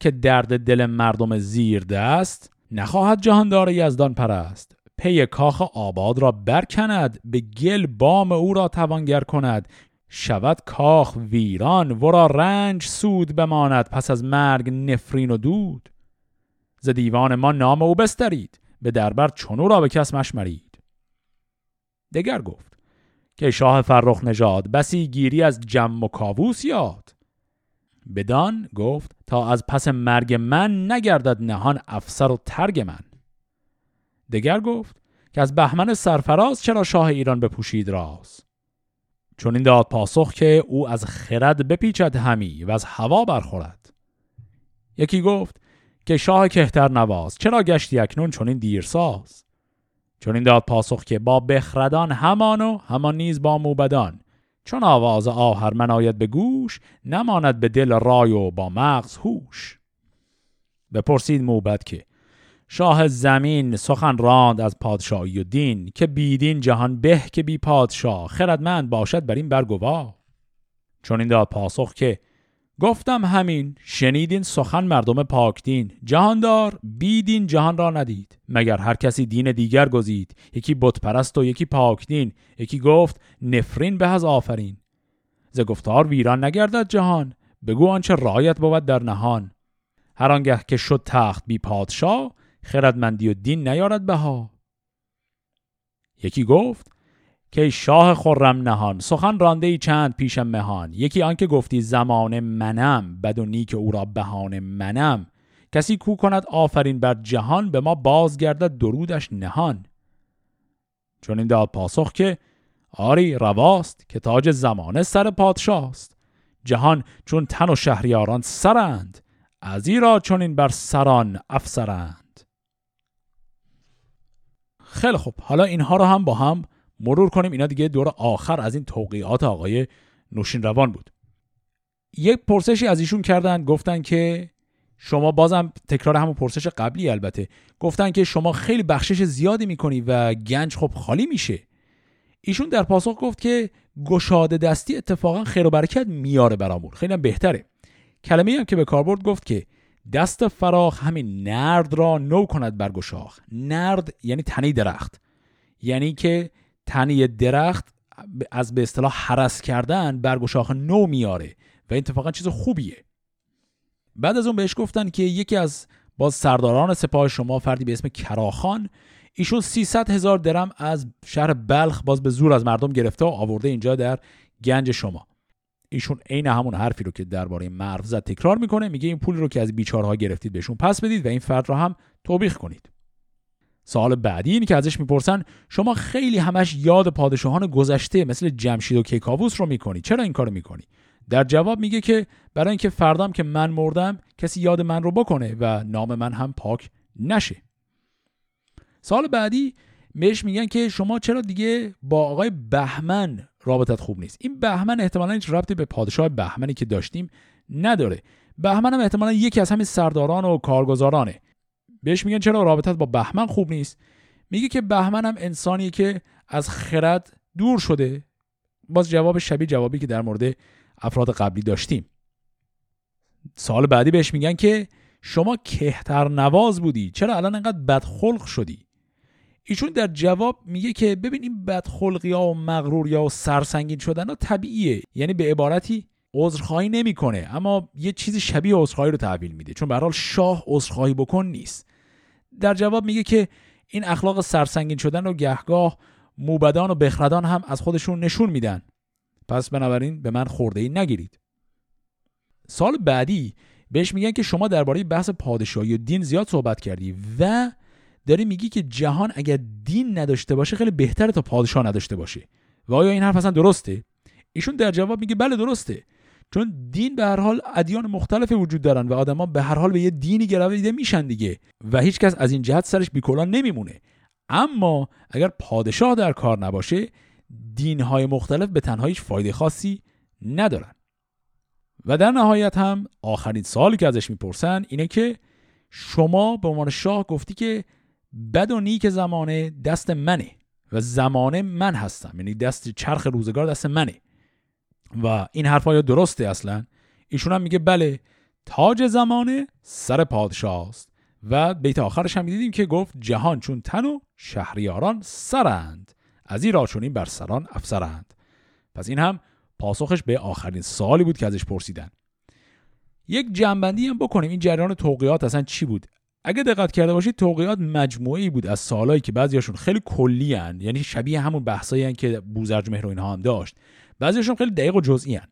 که درد دل مردم زیر دست نخواهد جهاندار یزدان پرست. پی کاخ آباد را برکند به گل بام او را توانگر کند. شود کاخ ویران ورا رنج سود بماند پس از مرگ نفرین و دود. ز دیوان ما نام او بسترید به دربر چونو را به کس مشمرید. دگر گفت که شاه فرخ نژاد بسی گیری از جم و کاووس یاد. بدان گفت تا از پس مرگ من نگردد نهان افسر و ترگ من. دگر گفت که از بهمن سرفراز چرا شاه ایران بپوشید راز؟ چون این داد پاسخ که او از خرد بپیچد همی و از هوا برخورد. یکی گفت که شاه کهتر نواز چرا گشتی اکنون چون این دیرساز؟ چون این داد پاسخ که با بخردان همان و همان نیز با موبدان. چون آواز آهر من آید به گوش نماند به دل رای و با مغز هوش. بپرسید موبد که شاه زمین سخن راند از پادشاهی و دین که بیدین جهان به که بی پادشاه خردمند باشد بر این برگوا چون این داد پاسخ که گفتم همین شنیدین سخن مردم پاکدین جهاندار بیدین جهان را ندید. مگر هر کسی دین دیگر گزید؟ یکی بت پرست و یکی پاکدین یکی گفت نفرین به از آفرین. ز گفتار ویران نگردد جهان بگو آنچه رایت بود در نهان. هر آنگه که شد تخت بی پادشاه خردمندی و دین نیارد بها. یکی گفت که شاه خرم نهان سخن رانده ای چند پیشم مهان. یکی آنکه گفتی زمان منم بد و نیک او را بهان منم. کسی کو کند آفرین بر جهان به ما بازگردد درودش نهان. چون این داد پاسخ که آری رواست که تاج زمانه سر پادشاست. جهان چون تن و شهریاران سرند از را چون این بر سران افسرند. خیلی خوب. حالا اینها رو هم با هم مرور کنیم. اینا دیگه دور آخر از این توقیعات آقای نوشین روان بود. یک پرسشی از ایشون کردن گفتن که شما بازم تکرار همون پرسش قبلی البته. گفتن که شما خیلی بخشش زیادی می‌کنی و گنج خب خالی میشه. ایشون در پاسخ گفت که گشاده دستی اتفاقا خیر و برکت میاره برامون. خیلی هم بهتره. کلمه هم که به کاربرد گفت که دست فراخ همین نرد را نو کند بر گشاخ نرد یعنی تنی درخت. یعنی که تنی درخت از به اصطلاح حرس کردن برگشاخ نو میاره و اتفاقا چیز خوبیه. بعد از اون بهش گفتن که یکی از باز سرداران سپاه شما فردی به اسم کراخان ایشون 300 هزار درم از شهر بلخ باز به زور از مردم گرفته و آورده اینجا در گنج شما. ایشون عین همون حرفی رو که درباره مرو زد تکرار می‌کنه میگه این پول رو که از بیچارها گرفتید بهشون پس بدید و این فرد رو هم توبیخ کنید. سوال بعدی اینه که ازش می‌پرسن شما خیلی همش یاد پادشاهان گذشته مثل جمشید و کیکاووس رو می‌کنی چرا این کارو می‌کنی؟ در جواب میگه که برای اینکه فردام که من مردم کسی یاد من رو بکنه و نام من هم پاک نشه. سال بعدی بهش میگن که شما چرا دیگه با آقای بهمن رابطت خوب نیست؟ این بهمن احتمالا هیچ ربطی به پادشاه بهمنی که داشتیم نداره. بهمن هم احتمالا یکی از همین سرداران و کارگزارانه. بهش میگن چرا رابطت با بهمن خوب نیست؟ میگه که بهمن هم انسانیه که از خرد دور شده. باز جواب شبیه جوابی که در مورد افراد قبلی داشتیم. سال بعدی بهش میگن که شما کهتر نواز بودی. چرا الان انقدر بدخلق شدی؟ ایشون در جواب میگه که ببین این بدخلقی ها و مغروری ها و سرسنگین شدن ها طبیعیه. یعنی به عبارتی عذرخواهی نمی‌کنه اما یه چیزی شبیه عذرخواهی رو تحویل میده چون به حال شاه عذرخواهی بکن نیست. در جواب میگه که این اخلاق سرسنگین شدن و گهگاه موبدان و بخردان هم از خودشون نشون میدن. پس بنابراین به من خورده ای نگیرید. سال بعدی بهش میگن که شما درباره بحث پادشاهی و دین زیاد صحبت کردی و داری میگی که جهان اگر دین نداشته باشه خیلی بهتره تا پادشاه نداشته باشه. و آیا این حرف اصلا درسته؟ ایشون در جواب میگه بله درسته. چون دین به هر حال ادیان مختلف وجود دارن و آدما به هر حال به یه دینی گرویده میشن دیگه و هیچکس از این جهت سرش بیکلان نمیمونه. اما اگر پادشاه در کار نباشه دینهای مختلف به تنها هیچ فایده خاصی ندارن. و در نهایت هم آخرین سالی که ازش می‌پرسن اینه که شما به عنوان شاه گفتی که بد و نیک زمانه دست منه و زمانه من هستم. یعنی دست چرخ روزگار دست منه. و این حرف های درسته اصلا؟ ایشون هم میگه بله تاج زمانه سر پادشاه است و بیت آخرش هم دیدیم که گفت جهان چون تن و شهریاران سرند. از این را چون این بر سران افسرند. پس این هم پاسخش به آخرین سالی بود که ازش پرسیدن. یک جنبندی هم بکنیم. این جریان توقیات اصلا چی بود؟ اگه دقت کرده باشید توقیات مجموعی بود از سالهایی که بعضیاشون خیلی کلی هن. یعنی شبیه همون بحثایی که بوزرج مهر و اینها هم داشت. بعضیشون خیلی دقیق و جزئی هن.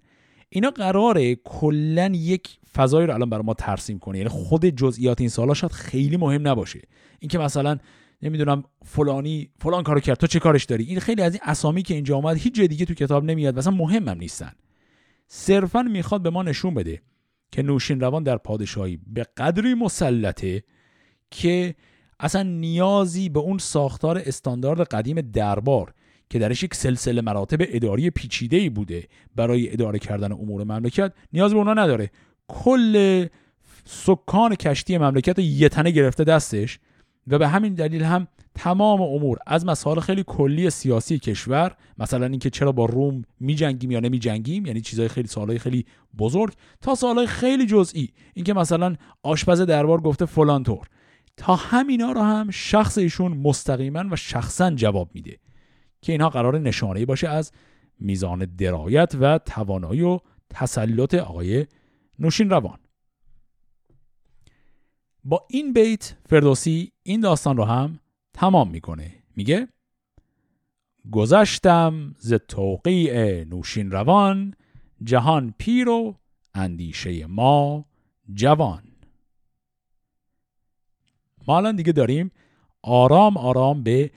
اینا قراره کلا یک فضایی رو الان برای ما ترسیم کنه. یعنی خود جزئیات این سالا شاید خیلی مهم نباشه. اینکه مثلا نمی‌دونم فلانی فلان کارو کرد تو چه کارش داری؟ این خیلی از این اسامی که اینجا آمد هیچ جای دیگه تو کتاب نمیاد. مثلا مهمم نیستن. صرفا می‌خواد به ما نشون بده که نوشین روان در پادشاهی به قدری مسلطه که اصلا نیازی به اون ساختار استاندارد قدیم دربار که درش یک سلسله مراتب اداری پیچیده ای بوده برای اداره کردن امور مملکت نیاز به اونا نداره. کل سکان کشتی مملکت رو یه تنه گرفته دستش و به همین دلیل هم تمام امور از مسائل خیلی کلی سیاسی کشور مثلا اینکه چرا با روم میجنگیم یا نمیجنگیم یعنی چیزای خیلی سوالای خیلی بزرگ تا سوالای خیلی جزئی. اینکه مثلا آشپز دربار گفته فلان طور. تا همینا رو هم شخص ایشون مستقیما و شخصا جواب میده که اینها قرار نشانه باشه از میزان درایت و توانایی و تسلط آقای نوشین روان. با این بیت فردوسی این داستان رو هم تمام می‌کنه. میگه گذشتم ز توقیع نوشین روان جهان پیر و اندیشه ما جوان. ما الان دیگه داریم آرام آرام به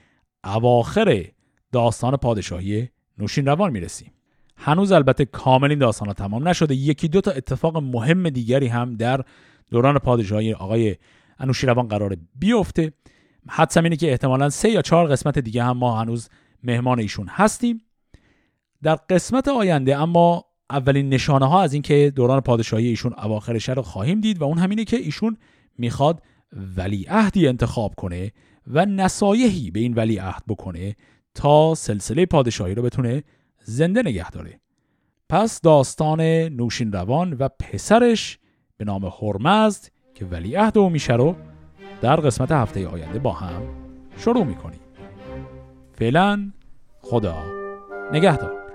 اواخر داستان پادشاهی نوشین روان می‌رسیم. هنوز البته کامل این داستان ها تمام نشده. یکی دو تا اتفاق مهم دیگری هم در دوران پادشاهی آقای انوشیروان قرار بیفته. حدسم اینه که احتمالا سه یا چهار قسمت دیگه هم ما هنوز مهمان ایشون هستیم. در قسمت آینده اما اولین نشانه ها از اینکه دوران پادشاهی ایشون اواخرش رو خواهیم دید و اون همینه که ایشون می‌خواد ولیعهدی انتخاب کنه و نصایحی به این ولیعهد بکنه تا سلسله پادشاهی رو بتونه زنده نگه داره. پس داستان نوشین روان و پسرش به نام هرمزد که ولیعهد او میشه رو در قسمت هفته آینده با هم شروع می‌کنیم. فعلا خدا نگهدار.